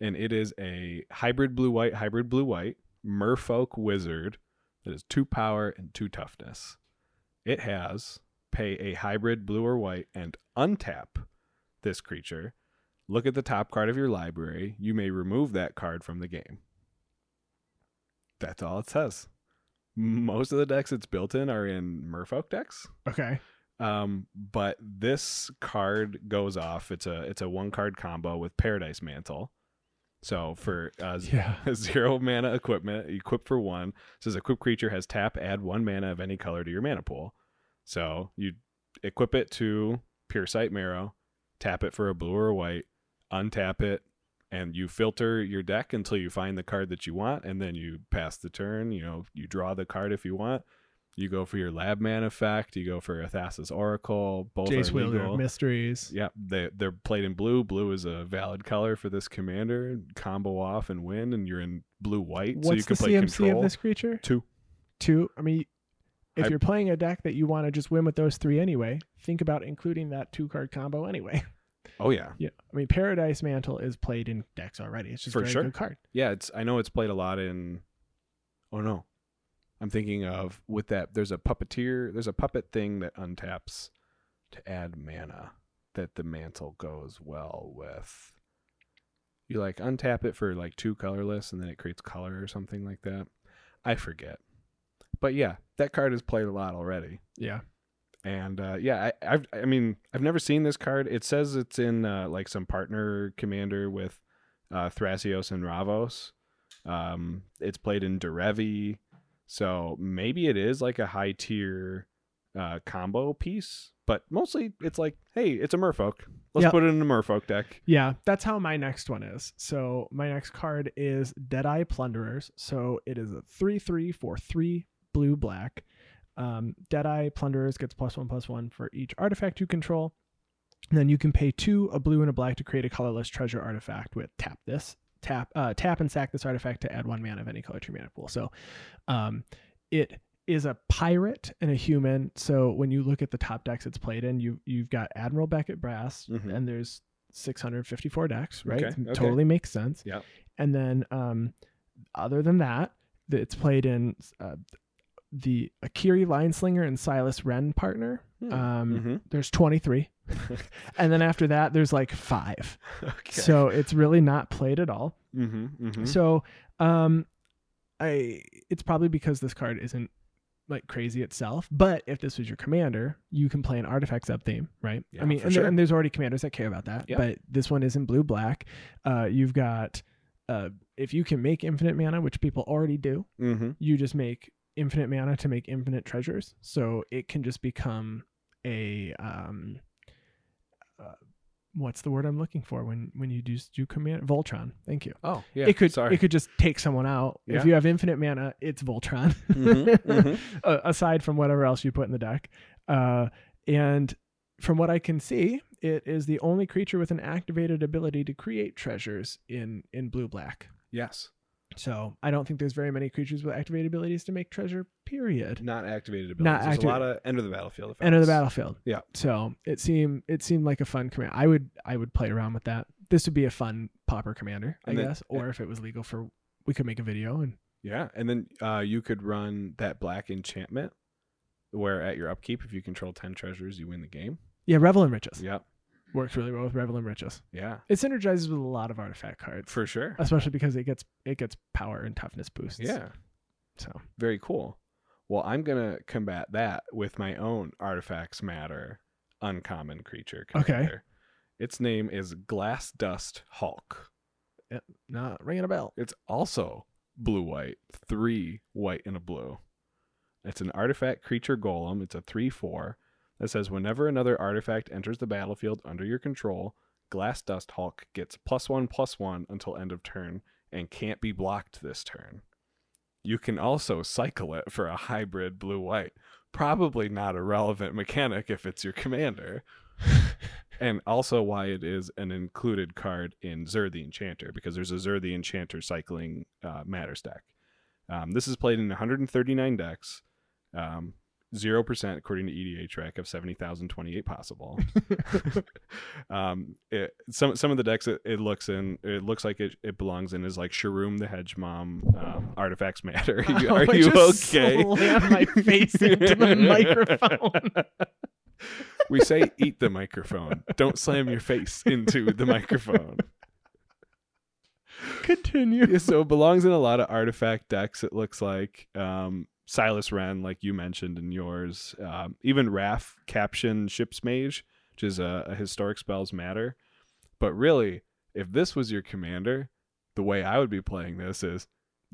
And it is a hybrid blue white, hybrid blue white, merfolk wizard that is two power and two toughness. It has pay a hybrid blue or white and untap this creature. Look at the top card of your library. You may remove that card from the game. That's all it says. Most of the decks it's built in are in Merfolk decks. Okay. Um, but this card goes off. It's a it's a one card combo with Paradise Mantle. So for uh, Yeah. zero mana equipment, equip for one. Says equip creature has tap, add one mana of any color to your mana pool. So you equip it to Puresight Merrow, tap it for a blue or a white, untap it, and you filter your deck until you find the card that you want, and then you pass the turn. You know, you draw the card if you want. You go for your lab man effect. You go for Thassa's Oracle. Both Jace are Wielder legal. of Mysteries. Yeah, they they're played in blue. Blue is a valid color for this commander. Combo off and win, and you're in blue white, so you What's can the play CMC control. of this creature? Two. Two. I mean, if I- you're playing a deck that you want to just win with those three anyway, think about including that two card combo anyway. Oh yeah, yeah. I mean, Paradise Mantle is played in decks already. It's just For a very sure. good card. yeah. It's I know it's played a lot in. Oh no, I'm thinking of with that. There's a puppeteer. There's a puppet thing that untaps to add mana that the mantle goes well with. You like untap it for like two colorless, and then it creates color or something like that. I forget, but yeah, that card is played a lot already. Yeah. And uh, yeah, I, I've I mean I've never seen this card. It says it's in uh, like some partner commander with uh, Thrasios and Ravos. Um, it's played in Derevi, so maybe it is like a high tier uh, combo piece. But mostly it's like, hey, it's a Merfolk. Let's Yeah. put it in a Merfolk deck. Yeah, that's how my next one is. So my next card is Deadeye Plunderers. So it is a three three for three blue black. Um, Deadeye Plunderers gets plus one plus one for each artifact you control. And then you can pay two, a blue and a black, to create a colorless treasure artifact with tap this, tap, uh, tap and sack this artifact to add one mana of any color to your mana pool. So, um, it is a pirate and a human. So when you look at the top decks it's played in, you you've got Admiral Beckett Brass, Mhm. and there's 654 decks, right? Okay, okay. Totally makes sense. Yeah. And then, um, other than that, it's played in uh, the Akiri Lineslinger and Silas Renn partner. Hmm. Um, Mhm. There's 23, and then after that, there's like five. okay. So it's really not played at all. mm-hmm, mm-hmm. So, um, I it's probably because this card isn't like crazy itself. But if this was your commander, you can play an artifact sub theme, right? Yeah, I mean, and, there- and there's already commanders that care about that. Yeah. But this one is in blue black. Uh, you've got uh, if you can make infinite mana, which people already do, mm-hmm. you just make infinite mana to make infinite treasures. So it can just become a um, uh, what's the word I'm looking for when when you do do command Voltron. Thank you Oh, yeah. it could Sorry. it could just take someone out. Yeah. If you have infinite mana, it's Voltron. Mhm, mhm. A- aside from whatever else you put in the deck, uh, and from what I can see, it is the only creature with an activated ability to create treasures in in blue black. yes. So I don't think there's very many creatures with activated abilities to make treasure. Period. Not activated abilities. Not There's a lot of end of the battlefield effects. Enter the battlefield. Yeah. So it seemed it seemed like a fun command. I would I would play around with that. This would be a fun pauper commander, I And then- guess. Or if it was legal for, we could make a video and Yeah, and then uh, you could run that black enchantment, where at your upkeep, if you control ten treasures, you win the game. yeah, Revel in Riches. Yep. Works really well with Revel in Riches. Yeah, It synergizes with a lot of artifact cards, for sure. especially because it gets it gets power and toughness boosts. Yeah, So very cool. Well, I'm gonna combat that with my own artifacts matter uncommon creature. Okay. Its name is Glass Dust Hulk. not ringing a bell. It's also blue white, three white and a blue. It's an artifact creature golem. It's a 3 4 that says whenever another artifact enters the battlefield under your control, Glass Dust Hulk gets plus one plus one until end of turn and can't be blocked this turn. You can also cycle it for a hybrid blue white. Probably not a relevant mechanic if it's your commander. and also why it is an included card in Zur the Enchanter because there's a Zur the Enchanter cycling uh, matter stack. Um, this is played in 139 decks, um, 0% according to EDH Rec of 70,028 possible. um, it, some some of the decks it, it looks in it looks like it, it belongs in is like Sharuum the Hegemon, um, Artifacts Matter. Are you, are I you okay? my face into the microphone. we say eat the microphone. Don't slam your face into the microphone. Continue. Yeah, so it belongs in a lot of artifact decks. It looks like um, Silas Renn, like you mentioned in yours. Um, even Raff Capashen Ship's Mage, which is a, a historic spells matter. But really, if this was your commander, the way I would be playing this is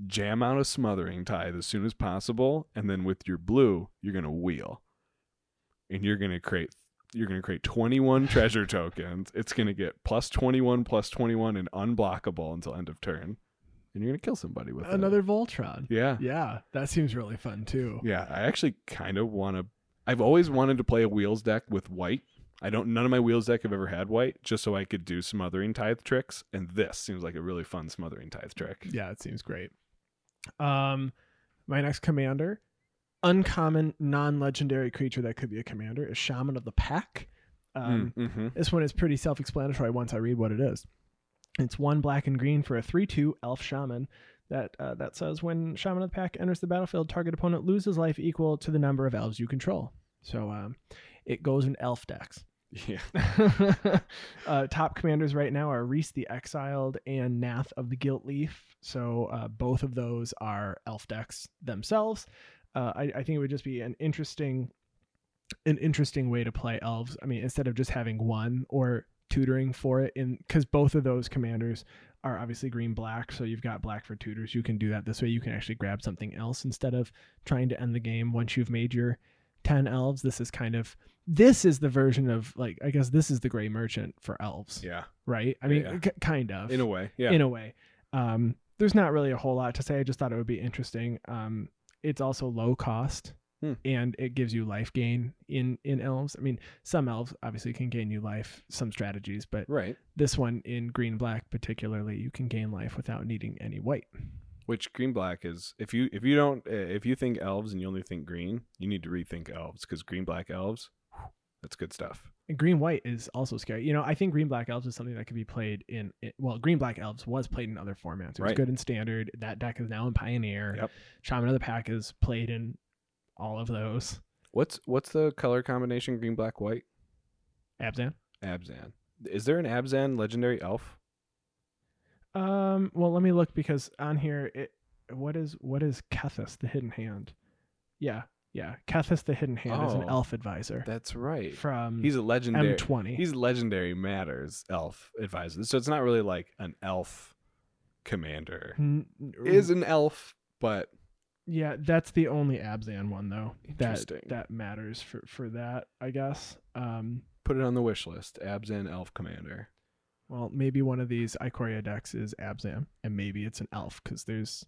jam out a smothering tithe as soon as possible, and then with your blue, you're gonna wheel, and you're gonna create. You're gonna create 21 treasure tokens. It's gonna get plus 21, plus 21, and unblockable until end of turn, and you're gonna kill somebody with it. Another Voltron. Yeah, Yeah, that seems really fun too. yeah. I actually kind of want to. I've always wanted to play a wheels deck with white. I don't. None of my wheels deck have ever had white, just so I could do smothering tithe tricks. And this seems like a really fun smothering tithe trick. Yeah, it seems great. Um, my next commander, uncommon, non-legendary creature that could be a commander is Shaman of the Pack. Um, mm-hmm. This one is pretty self-explanatory once I read what it is. It's one black and green for a three-two elf shaman. That uh, that says when Shaman of the Pack enters the battlefield, target opponent loses life equal to the number of elves you control. So um, it goes in elf decks. Yeah. uh, top commanders right now are Rhys the Exiled and Nath of the Gilt Leaf. So uh, both of those are elf decks themselves. Uh, I, I think it would just be an interesting, an interesting way to play elves. I mean, instead of just having one or tutoring for it, in because both of those commanders are obviously green black. So you've got black for tutors. You can do that this way. You can actually grab something else instead of trying to end the game once you've made your 10 elves. This is kind of this is the version of like I guess this is the gray merchant for elves, Yeah. right? I mean, Yeah. k- kind of In a way. Yeah. in a way. Um, there's not really a whole lot to say. I just thought it would be interesting. Um, it's also low cost, Hmm. and it gives you life gain in in elves. I mean, some elves obviously can gain you life, some strategies, but right. this one in green black particularly, you can gain life without needing any white. Which green black is if you if you don't if you think elves and you only think green, you need to rethink elves because green black elves, that's good stuff. And green white is also scary. You know, I think green black elves is something that could be played in. in- well, green black elves was played in other formats. It was Right. good in standard. That deck is now in pioneer. Yep. Shaman of the Pack is played in all of those. What's what's the color combination green black white? Abzan. Abzan. Is there an Abzan legendary elf? Um. Well, let me look because on here it. What is what is Kethis the Hidden Hand? Yeah, yeah. Kethis the Hidden Hand is an Oh, elf advisor That's right. from He's a legendary. M20. He's legendary matters elf advisor. So it's not really like an elf commander. N- Is an elf, but Yeah, that's the only Abzan one though. That Interesting. that matters for for that, I guess. Um put it on the wish list. Abzan elf commander. well, maybe one of these Ikoria decks is Abzan and maybe it's an elf cuz there's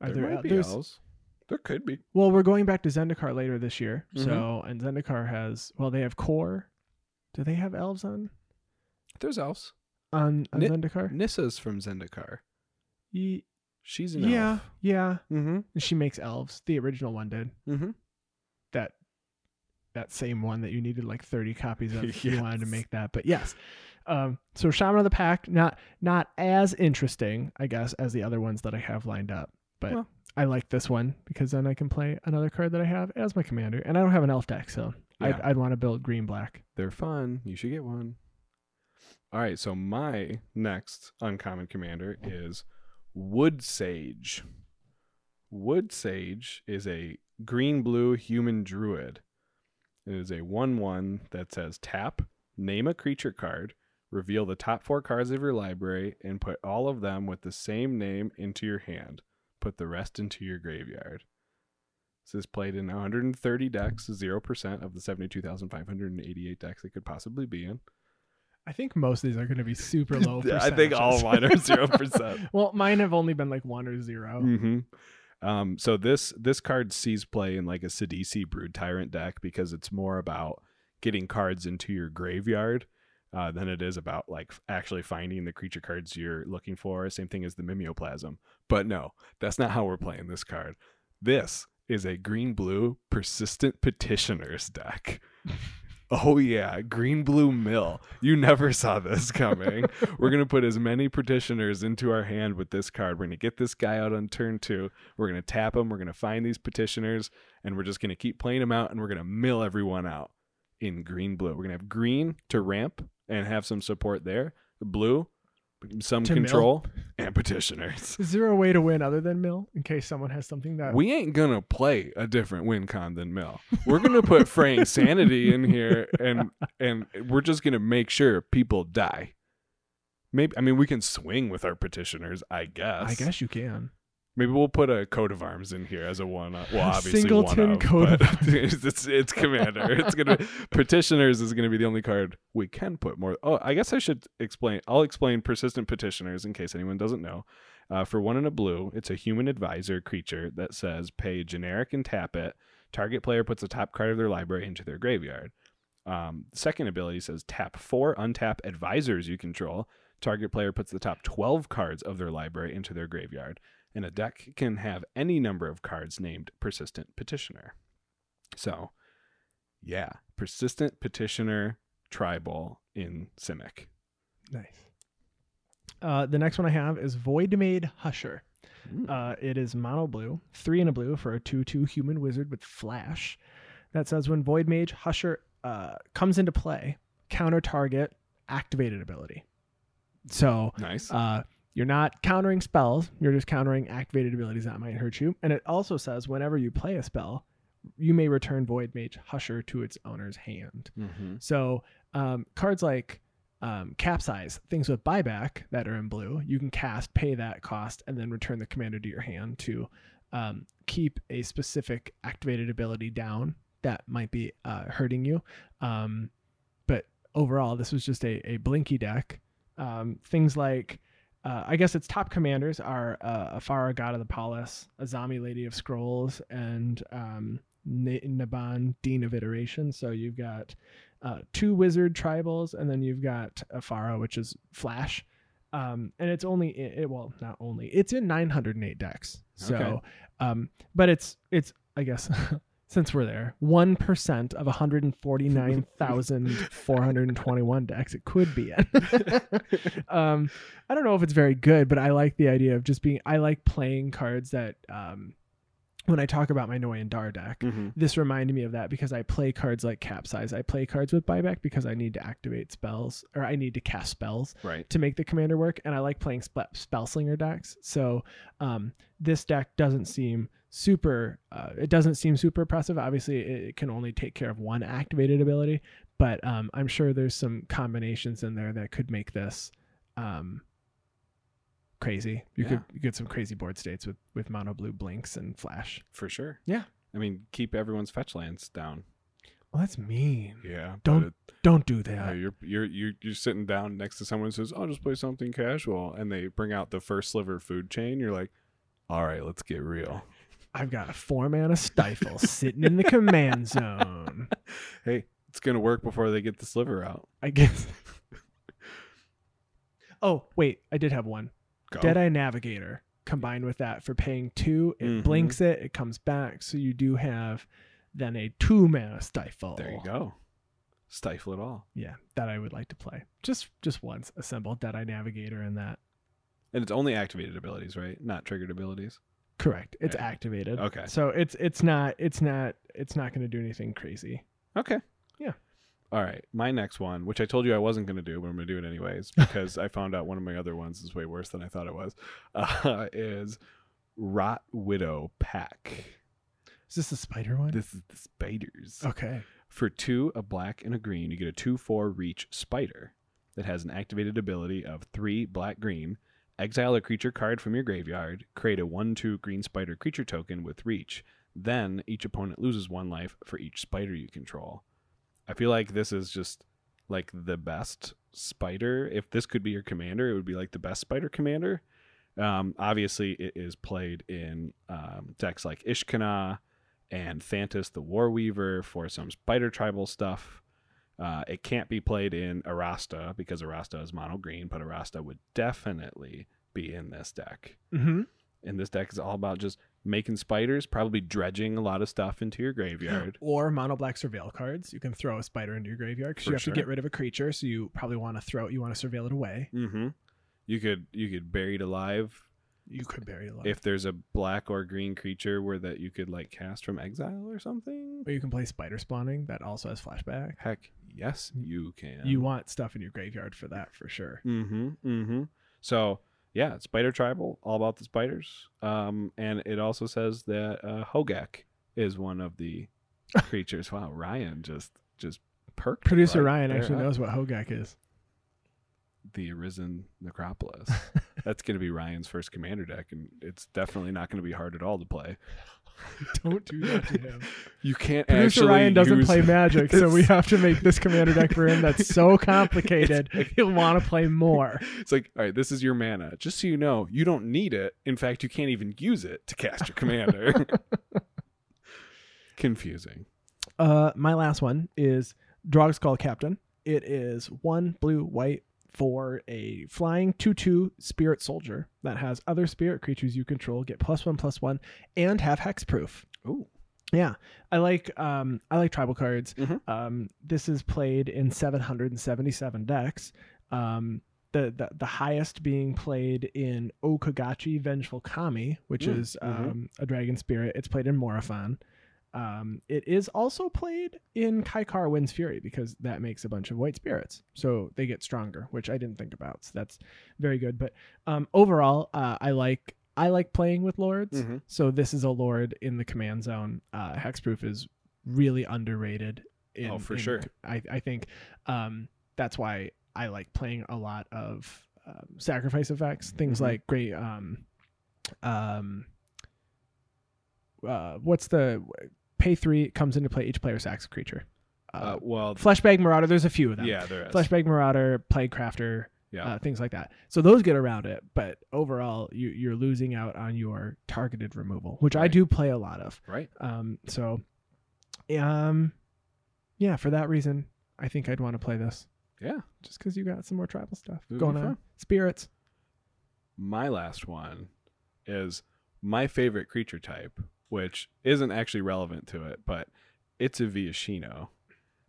are there there, might be there's elves. There could be. Well, we're going back to Zendikar later this year. Mhm. So, and Zendikar has well, they have core. Do they have elves on There's elves. on, on Ni- Zendikar? Nissa's from Zendikar. Ye- She's an yeah, elf. yeah. Mm-hmm. And she makes elves. The original one did. Mm-hmm. that that same one that you needed like 30 copies of if you wanted to make that but yes um so shaman of the pack not not as interesting i guess as the other ones that i have lined up but Well. i like this one because then i can play another card that i have as my commander and i don't have an elf deck so I'd, I'd want to build green black They're fun. You should get one. All right, so my next uncommon commander is Wood Sage. Wood Sage is a green blue human druid. It is a 1 1 that says tap, name a creature card, reveal the top four cards of your library, and put all of them with the same name into your hand. Put the rest into your graveyard. This is played in 130 decks, 0% of the 72,588 decks it could possibly be in. I think most of these are going to be super low I think all of mine are 0%. well mine have only been like one or 0 hmm Um, so this this card sees play in like a Sidisi Brood Tyrant deck because it's more about getting cards into your graveyard uh, than it is about like actually finding the creature cards you're looking for. Same thing as the Mimeoplasm. But no, that's not how we're playing this card. This is a green blue persistent petitioners deck. Oh yeah, green blue mill. You never saw this coming. We're gonna put as many petitioners into our hand with this card. We're gonna get this guy out on turn two. We're gonna tap him. We're gonna find these petitioners, and we're just gonna keep playing them out, and we're gonna mill everyone out in green blue. We're gonna have green to ramp and have some support there. Blue, some To mill. control and petitioners. is there a way to win other than mill in case someone has something that We ain't gonna play a different win con than Mill. We're gonna put fraying sanity in here, and and we're just gonna make sure people die. Maybe I mean we can swing with our petitioners. I guess. i guess you can maybe we'll put a coat of arms in here as a one. Well, obviously singleton one of, coat of but it's, it's it's commander. It's gonna petitioners is gonna be the only card we can put more. Oh, I guess I should explain. I'll explain persistent petitioners in case anyone doesn't know. Uh, for one in a blue, it's a human advisor creature that says pay generic and tap it. Target player puts the top card of their library into their graveyard. Um, second ability says tap four untap advisors you control. Target player puts the top 12 cards of their library into their graveyard. And a deck can have any number of cards named Persistent Petitioner. So, yeah, Persistent Petitioner Tribal in Simic. Nice. Uh, the next one I have is Voidmage Husher. Uh, it is mono blue, three and a blue for a 2 2 human wizard with flash. That says when Void Mage Husher uh, comes into play, counter target activated ability. So nice. uh, you're not countering spells, you're just countering activated abilities that might hurt you. And it also says whenever you play a spell, you may return Void Mage Husher to its owner's hand. mm-hmm. So um, cards like um, capsize, things with buyback that are in blue, you can cast, pay that cost, and then return the commander to your hand to um, keep a specific activated ability down that might be uh, hurting you. Um, but overall, this was just a, a blinky deck. Um, things like uh, I guess its top commanders are uh, Afara, God of the Palace, Azami, Lady of Scrolls, and um, Na- Naban, Dean of Iteration. So you've got uh, two wizard tribals, and then you've got Afara, which is Flash. Um, and it's only it, well, not only it's in 908 decks. So, Okay. um, but it's it's I guess since we're there, one percent of 149,421 decks it could be in. um, I don't know if it's very good, but I like the idea of just being. I like playing cards that. Um, when I talk about my Noyan Dar deck, Mm-hmm. this reminded me of that because I play cards like Capsize. I play cards with buyback because I need to activate spells or I need to cast spells Right. to make the commander work, and I like playing spe- spell slinger decks. So um, this deck doesn't seem super. Uh, it doesn't seem super oppressive. Obviously, it, it can only take care of one activated ability, but um, I'm sure there's some combinations in there that could make this. Um, crazy you Yeah. could you get some crazy board states with with mono blue blinks and flash For sure. Yeah. I mean, keep everyone's fetch lands down. well that's mean Yeah. Don't it- don't do Yeah, that you're you're you're you're sitting down next to someone who says, "I'll just play something casual," and they bring out the first sliver food chain. You're like, "All right, let's get real." I've got a four mana stifle sitting in the command zone. Hey, it's gonna work before they get the sliver out. I guess. oh wait, I did have one. Go. Deadeye Navigator combined with that for paying two, it Mhm. blinks it, it comes back, so you do have then a two mana stifle. There you go. Stifle it all, Yeah, that I would like to play just just once. Assemble Deadeye Navigator and that. and it's only activated abilities, right? Not triggered abilities. Correct. It's Yeah. activated. Okay. So it's it's not it's not it's not going to do anything crazy. Okay. All right. My next one, which I told you I wasn't going to do, but I'm going to do it anyways because I found out one of my other ones is way worse than I thought it was, uh, is Rot Widow Pack. Is this the spider one? This is the spiders. okay. For two, a black and a green, you get a 2 4 reach spider that has an activated ability of three black green. Exile a creature card from your graveyard, create a 1 2 green spider creature token with reach. Then each opponent loses one life for each spider you control. I feel like this is just like the best spider. If this could be your commander, it would be like the best spider commander. Um, obviously, it is played in um, decks like Ishkanah and Thantis the Warweaver for some spider tribal stuff. Uh, it can't be played in Arasta because Arasta is mono green, but Arasta would definitely be in this deck. Mm-hmm. And this deck is all about just making spiders, probably dredging a lot of stuff into your graveyard. Or mono black surveil cards. You can throw a spider into your graveyard because you have sure. to get rid of a creature, so you probably want to throw it. You want to surveil it away. mm-hmm. You could you could bury it alive You could bury it alive. if there's a black or green creature where that you could like cast from exile or something. or you can play spider spawning. That also has flashback. Heck, yes, you can. You want stuff in your graveyard for that for sure. Mm-hmm. Mm-hmm. So yeah, Spider Tribal, all about the spiders. Um, and it also says that uh, Hogaak is one of the creatures. Wow, Ryan just just perked. Producer right Ryan actually knows what Hogaak is. The Arisen Necropolis. That's going to be Ryan's first commander deck, and it's definitely not going to be hard at all to play. Don't do that to him. You can't. Producer actually Ryan doesn't use- play Magic, so we have to make this commander deck for him that's so complicated. He'll want to play more. It's like, all right, this is your mana. Just so you know, you don't need it. In fact, you can't even use it to cast your commander. Confusing. Uh, my last one is Drogskol Captain. It is one blue, white for a flying 2 2 spirit soldier that has other spirit creatures you control get plus one, plus one, and have hexproof. Ooh. Yeah, I like um I like tribal cards. Mhm. Um, this is played in 777 decks. Um, the, the the highest being played in Okagachi Vengeful Kami, which Mm, is mhm. um, a dragon spirit. It's played in Morophon. Um, it is also played in Kykar Wind's Fury because that makes a bunch of white spirits, so they get stronger, which I didn't think about. So that's very good. But um, overall, uh, I like I like playing with lords. Mhm. So this is a lord in the command zone. Uh, Hexproof is really underrated. In, Oh, for in- sure. I I think um, that's why I like playing a lot of um, sacrifice effects. Things Mhm. like great. Um, um, uh, what's the pay three comes into play each player sacks a creature. Uh, Uh, well, Fleshbag Marauder. There's a few of them. yeah, there is. Fleshbag Marauder, Plague Crafter, yeah. uh, things like that. So those get around it, but overall, you, you're losing out on your targeted removal, which I do play a lot of. right. Um, so, um, yeah, for that reason, I think I'd want to play this Yeah. just because you got some more tribal stuff going on. fun. Spirits, my last one is my favorite creature type, which isn't actually relevant to it, but it's a Viashino.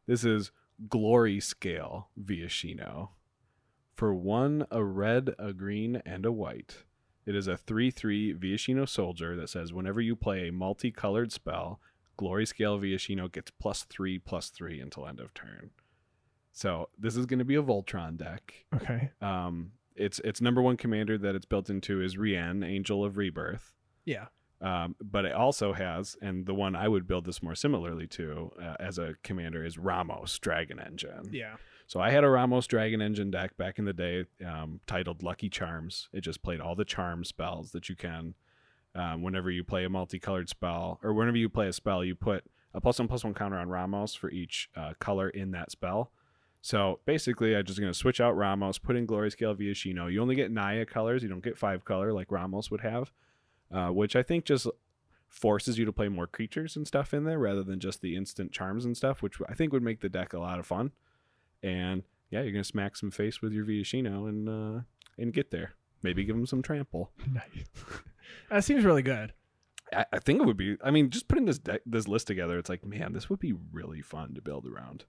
This is Glory Scale Viashino. For one, a red, a green, and a white. It is a 3 3 Viashino soldier that says whenever you play a multicolored spell, Glory Scale Viashino gets plus 3 plus 3 until end of turn. So this is going to be a Voltron deck. Okay. Um, its its number one commander that it's built into is Rienne, Angel of Rebirth. Yeah. Um, but it also has, and the one I would build this more similarly to uh, as a commander is Ramos Dragon Engine. Yeah. So I had a Ramos Dragon Engine deck back in the day, um, titled Lucky Charms. It just played all the charm spells that you can. Um, whenever you play a multicolored spell, or whenever you play a spell, you put a plus one plus one counter on Ramos for each uh, color in that spell. So basically, I'm just going to switch out Ramos, put in Glory Scale Viashino. You only get Naya colors, you don't get five color like Ramos would have, uh, which I think just forces you to play more creatures and stuff in there rather than just the instant charms and stuff, which I think would make the deck a lot of fun. And yeah, you're gonna smack some face with your Viashino and uh, and get there. Maybe give him some trample. Nice. that seems really good. I, I think it would be. I mean, just putting this deck, this list together, it's like, man, this would be really fun to build around.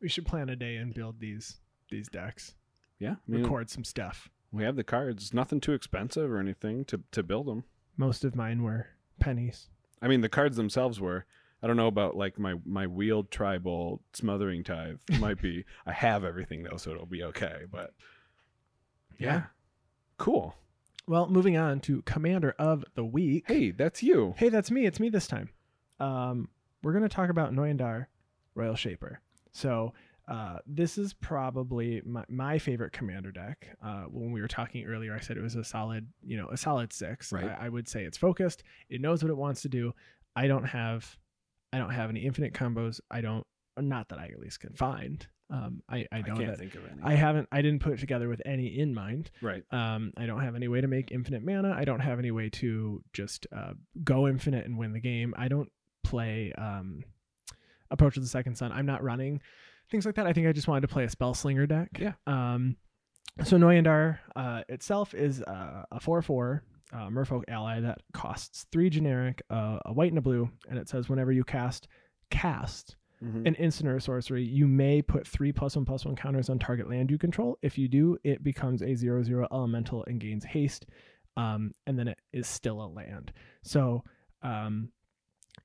We should plan a day and build these these decks. Yeah, I mean, Record some stuff. we have the cards. Nothing too expensive or anything to to build them. Most of mine were pennies. I mean, the cards themselves were. I don't know about like my my wheeled tribal smothering tithe. Might be. I have everything though, so it'll be okay. But yeah, cool. Well, moving on to Commander of the Week. Hey, that's you. Hey, that's me. It's me this time. Um, we're going to talk about Noyandar Royal Shaper. So, uh, this is probably my, my favorite commander deck. Uh, when we were talking earlier, I said it was a solid, you know, a solid six. Right. I, I would say it's focused. It knows what it wants to do. I don't have, I don't have any infinite combos. I don't, not that I at least can find. Um, I, I I know can't think of any. I haven't, I didn't put it together with any in mind. right. Um, I don't have any way to make infinite mana. I don't have any way to just uh, go infinite and win the game. I don't play um, Approach of the Second Sun. I'm not running things like that. I think I just wanted to play a Spell Slinger deck. Yeah. Um, so Noyandar uh, itself is uh, a 4 4 uh, Merfolk ally that costs three generic, uh, a white and a blue. And it says whenever you cast, cast Mhm. an instant or sorcery, you may put three plus one plus one counters on target land you control. If you do, it becomes a zero zero elemental and gains haste. Um, and then it is still a land. So um,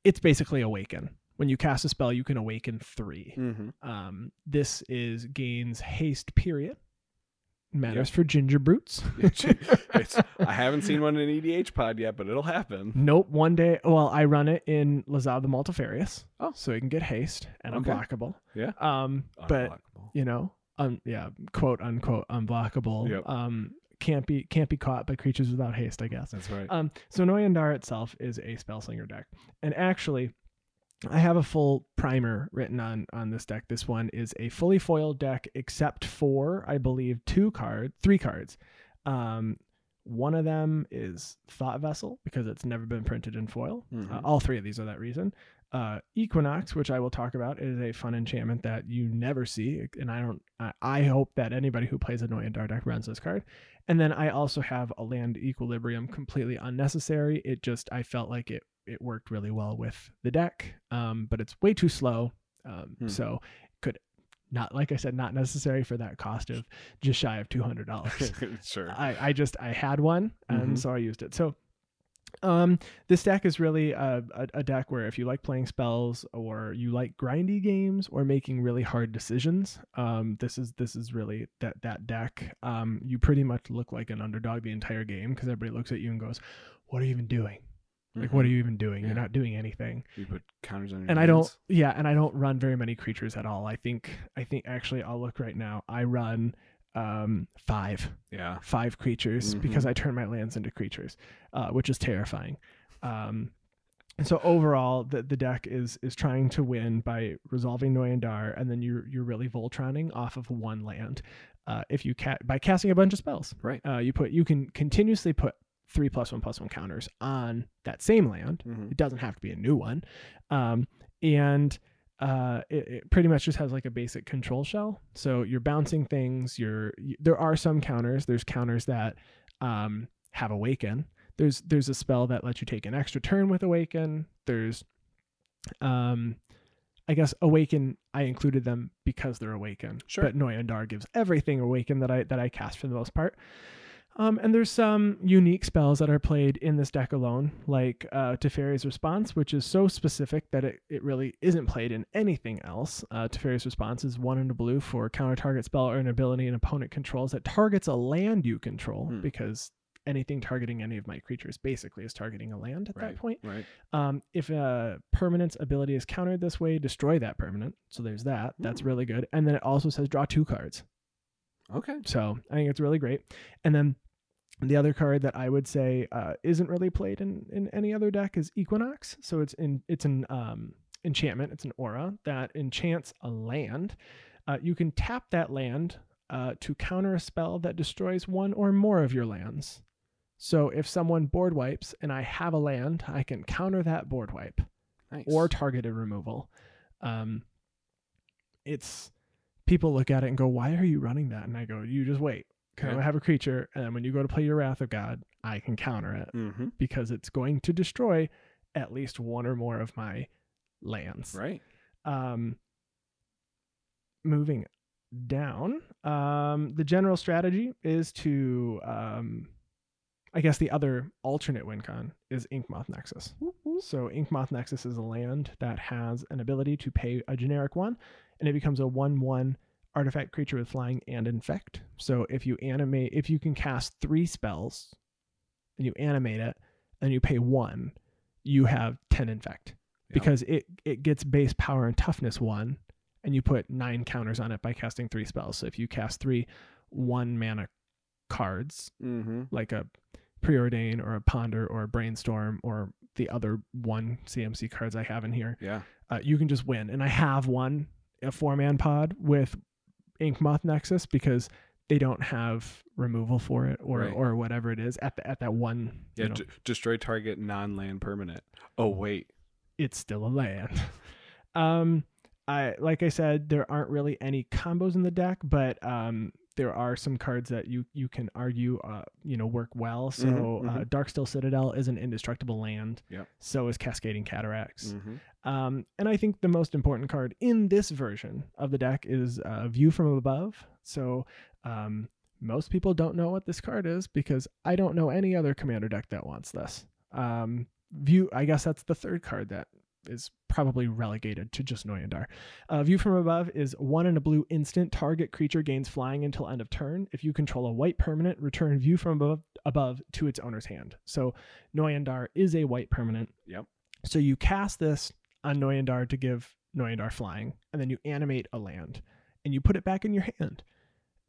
it's basically awaken. When you cast a spell, you can awaken three. Mhm. Um, this is gains haste. Period. Matters for ginger brutes. It's, I haven't seen one in EDH pod yet, but it'll happen. Nope. One day, well, I run it in Lazav the Multifarious, Oh. so it can get haste and Okay. unblockable. Yeah. Um, but you know, um, yeah, quote unquote unblockable. Yep. Um, can't be can't be caught by creatures without haste, I guess. that's right. Um, so Noyandar itself is a spellslinger deck, and actually, I have a full primer written on on this deck. This one is a fully foiled deck, except for I believe two cards, three cards. Um, one of them is Thought Vessel because it's never been printed in foil. Uh, Mhm. all three of these are that reason. Uh, Equinox, which I will talk about, is a fun enchantment that you never see, and I don't. I, I hope that anybody who plays a Noyandar deck runs this card. And then I also have a land equilibrium, completely unnecessary. It just I felt like it it worked really well with the deck, um, but it's way too slow. Um, Hmm. So could not like I said, not necessary for that cost of just shy of two hundred dollars. sure. I, I just I had one and Mhm. so I used it. So um this deck is really a, a, a deck where if you like playing spells or you like grindy games or making really hard decisions, um this is this is really that that deck. Um you pretty much look like an underdog the entire game because everybody looks at you and goes, What are you even doing? Like what are you even doing? You're Mm-hmm. Not doing anything You put counters on your and I don't yeah, and I don't run very many creatures at all. I think I think actually I'll look right now. I run um five Yeah. five creatures Mhm. because I turn my lands into creatures, uh, which is terrifying. Um, and so overall, the the deck is is trying to win by resolving Noyandar, and then you're you're really Voltroning off of one land. Uh, if you ca- by casting a bunch of spells, Right. uh, you put you can continuously put three plus one plus one counters on that same land. Mhm. It doesn't have to be a new one, um, and uh, it, it pretty much just has like a basic control shell. So you're bouncing things. You're you, there are some counters. There's counters that um, have Awaken. There's there's a spell that lets you take an extra turn with Awaken. There's um I guess Awaken I included them because they're Awaken. Sure. But Noyandar gives everything Awaken that I that I cast for the most part. Um, and there's some unique spells that are played in this deck alone, like uh, Teferi's Response, which is so specific that it, it really isn't played in anything else. Uh, Teferi's Response is one in a blue for counter target spell or an ability an opponent controls that targets a land you control, Hmm. because anything targeting any of my creatures basically is targeting a land at that point. Right. Um, if a permanent's ability is countered this way, destroy that permanent. So there's that. That's really good. And then it also says draw two cards. Okay. So I think it's really great. And then the other card that I would say uh, isn't really played in, in any other deck is Equinox. So it's in it's an um, enchantment. It's an aura that enchants a land. Uh, you can tap that land uh, to counter a spell that destroys one or more of your lands. So if someone board wipes and I have a land, I can counter that board wipe Nice. or targeted removal. Um, it's people look at it and go, "Why are you running that?" And I go, "You just wait. Yeah. I have a creature, and then when you go to play your Wrath of God, I can counter it mm-hmm. because it's going to destroy at least one or more of my lands." Right. Um, moving down, um, the general strategy is to, um, I guess, the other alternate win con is Inkmoth Nexus. So Inkmoth Nexus is a land that has an ability to pay a generic one, and it becomes a one-one artifact creature with flying and infect. So if you animate, if you can cast three spells, and you animate it, and you pay one, you have ten infect Yeah. because it it gets base power and toughness one, and you put nine counters on it by casting three spells. So if you cast three one mana cards, Mm-hmm. like a preordain or a ponder or a brainstorm or the other one CMC cards I have in here, Yeah. uh, you can just win. And I have one a four man pod with Inkmoth Nexus because they don't have removal for it or Right. or whatever it is at the, at that one. Yeah. you know, d- destroy target non-land permanent. Oh wait. it's still a land. um, I like I said, there aren't really any combos in the deck, but um, there are some cards that you you can argue, uh, you know, work well. So Mhm, Uh, Darksteel Citadel is an indestructible land. Yep. So is Cascading Cataracts. Mm-hmm. Um, and I think the most important card in this version of the deck is uh, View from Above. So um, most people don't know what this card is because I don't know any other commander deck that wants this. Um, view, I guess that's the third card that is probably relegated to just Noyan Dar. Uh, View from Above is one in a blue instant. Target creature gains flying until end of turn. If you control a white permanent, return View from above, above to its owner's hand. So Noyan Dar is a white permanent. Yep. So you cast this on Noyan Dar to give Noyan Dar flying, and then you animate a land, and you put it back in your hand,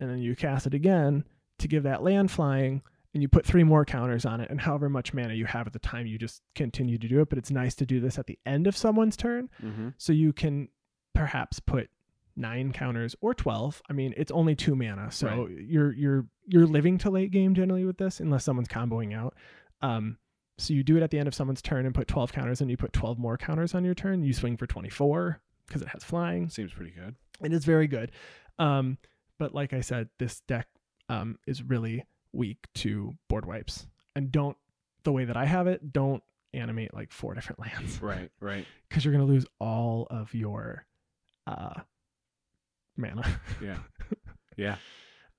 and then you cast it again to give that land flying, and you put three more counters on it, and however much mana you have at the time, you just continue to do it. But it's nice to do this at the end of someone's turn, Mm-hmm. so you can perhaps put nine counters or 12 i mean it's only two mana so Right. you're you're you're living to late game generally with this unless someone's comboing out um so you do it at the end of someone's turn and put 12 counters and you put 12 more counters on your turn you swing for 24 because it has flying Seems pretty good. And it is very good um but like i said this deck um is really weak to board wipes and don't the way that i have it don't animate like four different lands Right. Right. because you're to lose all of your uh mana Yeah. Yeah.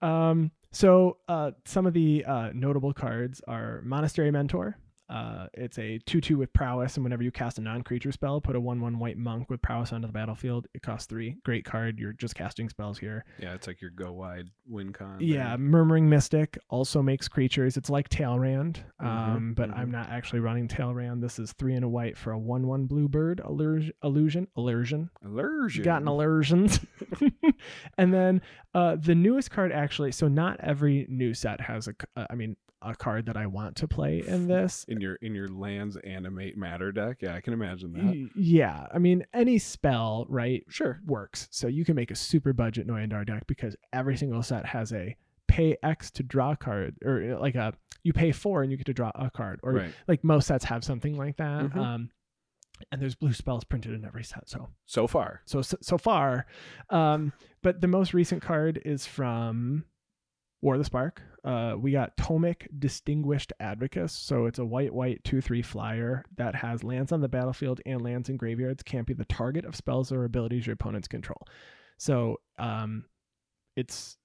um so uh some of the uh notable cards are monastery mentor uh it's a 2-2 with prowess and whenever you cast a non-creature spell put a 1-1 white monk with prowess onto the battlefield it costs 3 great card you're just casting spells here Yeah. It's like your go wide win con. yeah there. murmuring mystic also makes creatures it's like Talrand Mhm, um but i'm not actually running Talrand this is 3 and a white for a 1-1 blue bird illusion illusion illusion Illusion. gotten illusions. and then uh, the newest card actually, so not every new set has a, uh, I mean, a card that I want to play in this. in your in your lands animate matter deck. Yeah, I can imagine that. Yeah, I mean, any spell, right, Sure. works. So you can make a super budget Noyan Dar deck because every single set has a pay X to draw a card, or uh, like a you pay four and you get to draw a card, or right. like most sets have something like that. Mhm. Um, and there's blue spells printed in every set, so So far. so so, so far um but the most recent card is from War of the Spark. Uh, we got Tomik Distinguished Advokist. So it's a white, white 2 3 flyer that has lands on the battlefield and lands in graveyards, can't be the target of spells or abilities your opponents control. So um, it's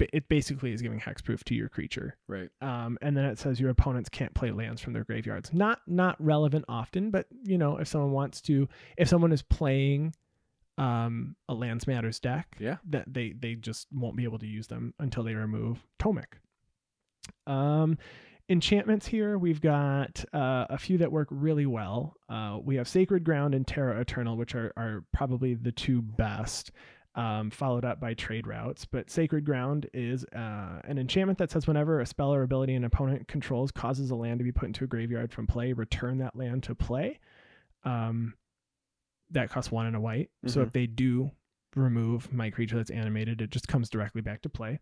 it basically is giving hexproof to your creature. Right. Um, and then it says your opponents can't play lands from their graveyards. Not not relevant often, but you know if someone wants to, if someone is playing um, a lands matters deck, Yeah. that they they just won't be able to use them until they remove Tomik. Um, enchantments here we've got uh, a few that work really well. Uh, we have Sacred Ground and Terra Eternal, which are are probably the two best um, followed up by trade routes. But Sacred Ground is uh, an enchantment that says whenever a spell or ability an opponent controls causes a land to be put into a graveyard from play, return that land to play. Um, that costs one and a white. So if they do remove my creature that's animated, it just comes directly back to play.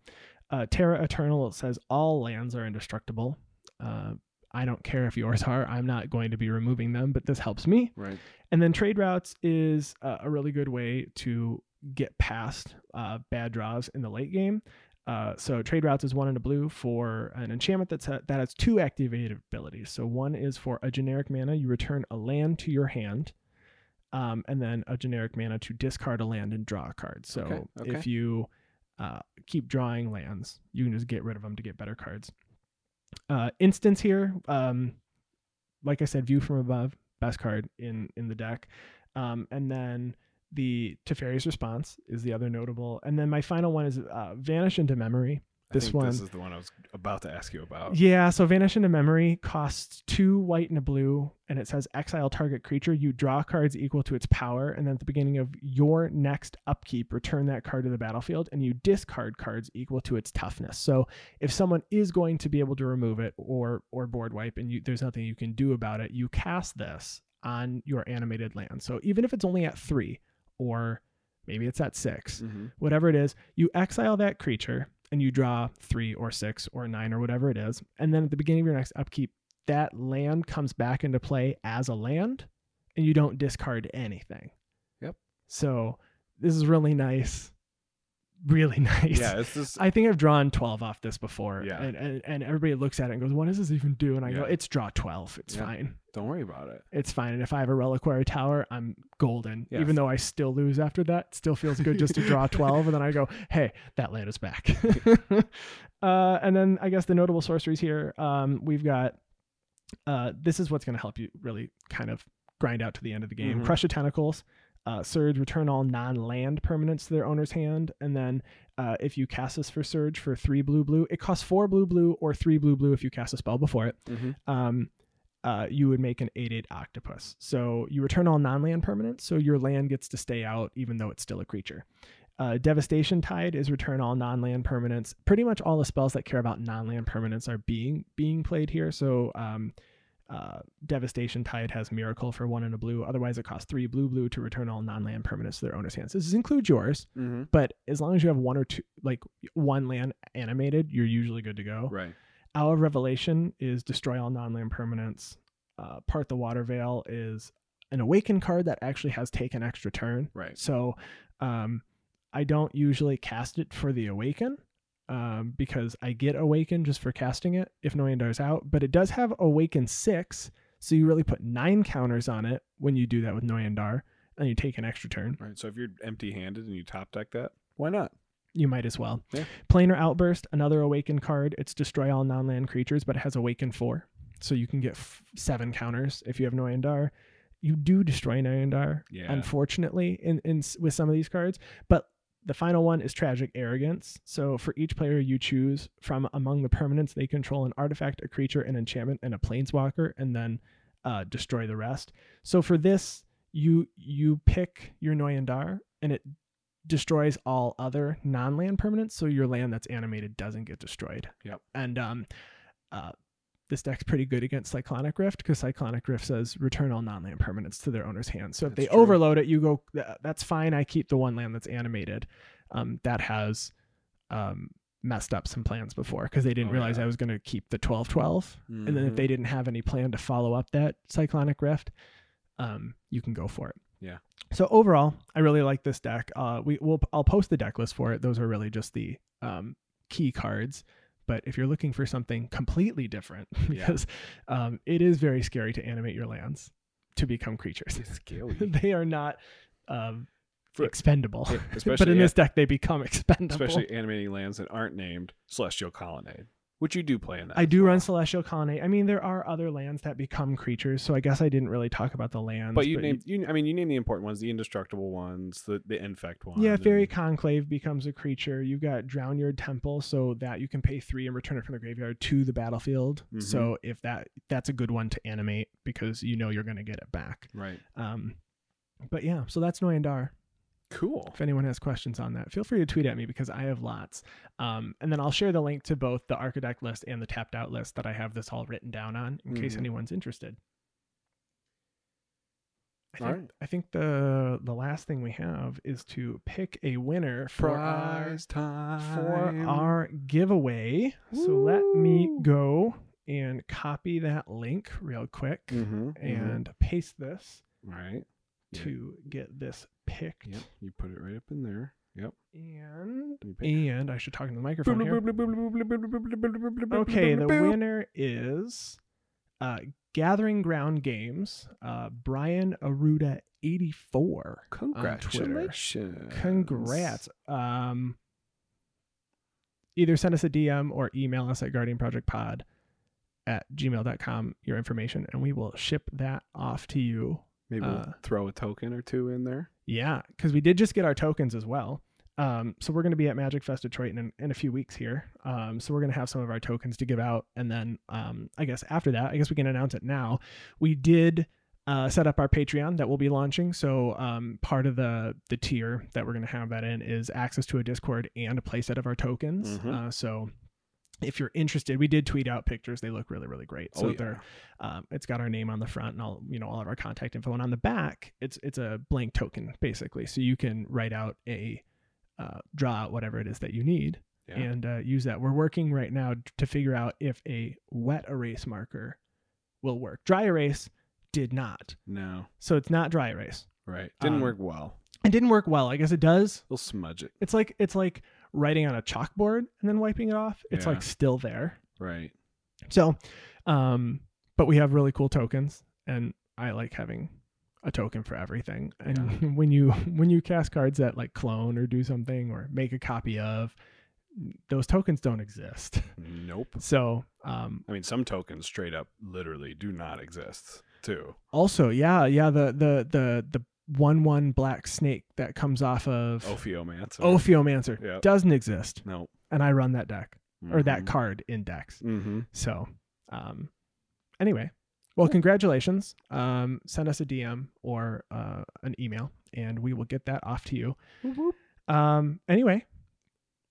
Uh, Terra Eternal says all lands are indestructible. Uh, I don't care if yours are. I'm not going to be removing them, but this helps me. Right. And then trade routes is uh, a really good way to get past uh, bad draws in the late game. Uh, so trade routes is one in a blue for an enchantment that's that has two activated abilities. So one is for a generic mana, you return a land to your hand, um, and then a generic mana to discard a land and draw a card. So Okay, okay. if you uh, keep drawing lands, you can just get rid of them to get better cards. Uh, instance here, um, like I said, view from above, best card in in the deck, um, and then the Teferi's response is the other notable, and then my final one is uh, vanish into memory. This one- This is the one I was about to ask you about. Yeah, so Vanish into Memory costs two white and a blue, and it says exile target creature. You draw cards equal to its power, and then at the beginning of your next upkeep, return that card to the battlefield, and you discard cards equal to its toughness. So if someone is going to be able to remove it or or board wipe, and you, there's nothing you can do about it, you cast this on your animated land. So even if it's only at three, or maybe it's at six, Mhm. whatever it is, you exile that creature and you draw three or six or nine or whatever it is. And then at the beginning of your next upkeep, that land comes back into play as a land and you don't discard anything. Yep. So this is really nice. Really nice. Yeah, it's this. I think I've drawn 12 off this before. Yeah. And, and, and everybody looks at it and goes, what does this even do? And I go, it's draw 12. It's Yeah. fine. don't worry about it. It's fine. And if I have a reliquary tower, I'm golden. Yeah. Even though I still lose after that, still feels good just to draw 12. And then I go, hey, that land is back. uh, and then I guess the notable sorceries here, um, we've got uh, this is what's going to help you really kind of grind out to the end of the game. Mhm. Crush of Tentacles. Uh, Surge, return all non-land permanents to their owner's hand, and then uh, if you cast this for Surge for three blue blue, it costs four blue blue or three blue blue if you cast a spell before it Mm-hmm. um, uh, you would make an 8 8 octopus. So you return all non land permanents, so your land gets to stay out even though it's still a creature. Uh, Devastation Tide is return all non land permanents. Pretty much all the spells that care about non land permanents are being being played here. So um, uh, Devastation Tide has Miracle for one and a blue. Otherwise, it costs three blue blue to return all non land permanents to their owner's hands. This includes yours, Mm-hmm. but as long as you have one or two, like one land animated, you're usually good to go. Right. Hour of Revelation is destroy all non-land permanents. Uh, Part the Waterveil is an awaken card that actually has taken extra turn. Right. So um, I don't usually cast it for the awaken um, because I get awaken just for casting it if Noyan Dar's out. But it does have awaken six, so you really put nine counters on it when you do that with Noyan Dar, and you take an extra turn. Right. So if you're empty-handed and you top deck that, why not? You might as well. Yeah. Planar Outburst, another Awaken card. It's destroy all non land creatures, but it has Awaken 4. So you can get f- seven counters if you have Noyan Dar. You do destroy Noyan Dar, Yeah. unfortunately, in, in with some of these cards. But the final one is Tragic Arrogance. So for each player you choose from among the permanents, they control an artifact, a creature, an enchantment, and a planeswalker, and then uh, destroy the rest. So for this, you you pick your Noyan Dar, and it destroys all other non-land permanents, so your land that's animated doesn't get destroyed. Yep. And um, uh, this deck's pretty good against Cyclonic Rift because Cyclonic Rift says return all non-land permanents to their owner's hands. So if That's they true. overload it, you go, that's fine. I keep the one land that's animated. Um, that has um, messed up some plans before because they didn't Oh, realize yeah. I was going to keep the 12-12. And then if they didn't have any plan to follow up that Cyclonic Rift, um, you can go for it. Yeah. So overall, I really like this deck. Uh, we will I'll post the deck list for it. Those are really just the um, key cards. But if you're looking for something completely different, Yeah. because um, it is very scary to animate your lands to become creatures. They are not um, For- expendable. Yeah, but in this deck, they become expendable. especially animating lands that aren't named Celestial Colonnade, which you do play in that. I do well. run Celestial Colonnade. I mean, there are other lands that become creatures, so I guess I didn't really talk about the lands. But you named, you, I mean, you name the important ones, the indestructible ones, the the infect ones. Yeah, Faerie and- Conclave becomes a creature. You've got Drownyard Temple, so that you can pay three and return it from the graveyard to the battlefield. Mhm. So if that that's a good one to animate because you know you're going to get it back. Right. Um, but yeah, so that's Noyan Dar. Cool. If anyone has questions on that, feel free to tweet at me because I have lots. Um, and then I'll share the link to both the Archidekt list and the tapped out list that I have this all written down on in case Mhm. anyone's interested. I think, right. I think the the last thing we have is to pick a winner for our time. for our giveaway. So let me go and copy that link real quick Mm-hmm, and paste this right. To get this picked. Yep. You put it right up in there. Yep. And and I should talk in the microphone here. Okay, the winner is uh, Gathering Ground Games. Uh, Brian Aruda eighty four. Congratulations. Congrats. Um, either send us a DM or email us at guardianprojectpod at gmail.com your information and we will ship that off to you. Maybe we'll Uh, throw a token or two in there. Yeah, because we did just get our tokens as well. Um, so we're going to be at Magic Fest Detroit in, in a few weeks here. Um, so we're going to have some of our tokens to give out, and then um, I guess after that, I guess we can announce it now. We did uh, set up our Patreon that we'll be launching. So um, part of the the tier that we're going to have that in is access to a Discord and a playset of our tokens. Mhm. Uh, so if you're interested, we did tweet out pictures. They look really really great. So oh, yeah. they're um, it's got our name on the front and all you know all of our contact info, and on the back, it's it's a blank token basically. So you can write out a uh, draw out whatever it is that you need Yeah. and uh, use that. We're working right now to figure out if a wet erase marker will work. Dry erase did not, no. so it's not dry erase. Right. Didn't Um, work well. It didn't work well. I guess it does. We'll smudge it. It's like it's like writing on a chalkboard and then wiping it off. It's Yeah. like still there. Right. So, um, but we have really cool tokens, and I like having a token for everything. And when you when you cast cards that like clone or do something or make a copy of, those tokens don't exist. Nope. So, um, I mean, some tokens straight up literally do not exist, too. also, yeah, yeah, the the the the one one black snake that comes off of Ophiomancer. Ophiomancer Yep. doesn't exist, No. and I run that deck or that Mhm. card in decks. Mm-hmm. So, um, anyway, well, congratulations. Um, send us a DM or uh, an email, and we will get that off to you. Um, anyway,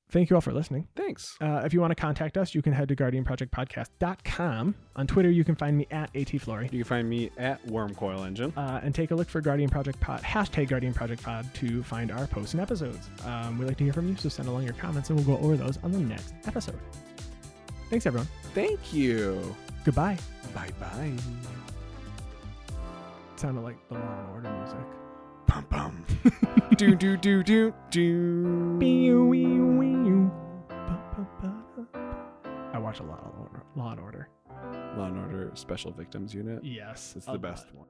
thank you all for listening. Thanks. Uh, if you want to contact us, you can head to guardianprojectpodcast.com. On Twitter, you can find me at atflory. You can find me at Wurmcoil Engine. Uh, and take a look for Guardian Project Pod, hashtag Guardian Project Pod to find our posts and episodes. Um, we like to hear from you, so send along your comments and we'll go over those on the next episode. Thanks, everyone. Thank you. Goodbye. Bye bye. Sounded like the Law and Order music. Pum pum. do do do do do. I watch a lot of Law- and Order. Law and Order Special Victims Unit. Yes, It's the best one.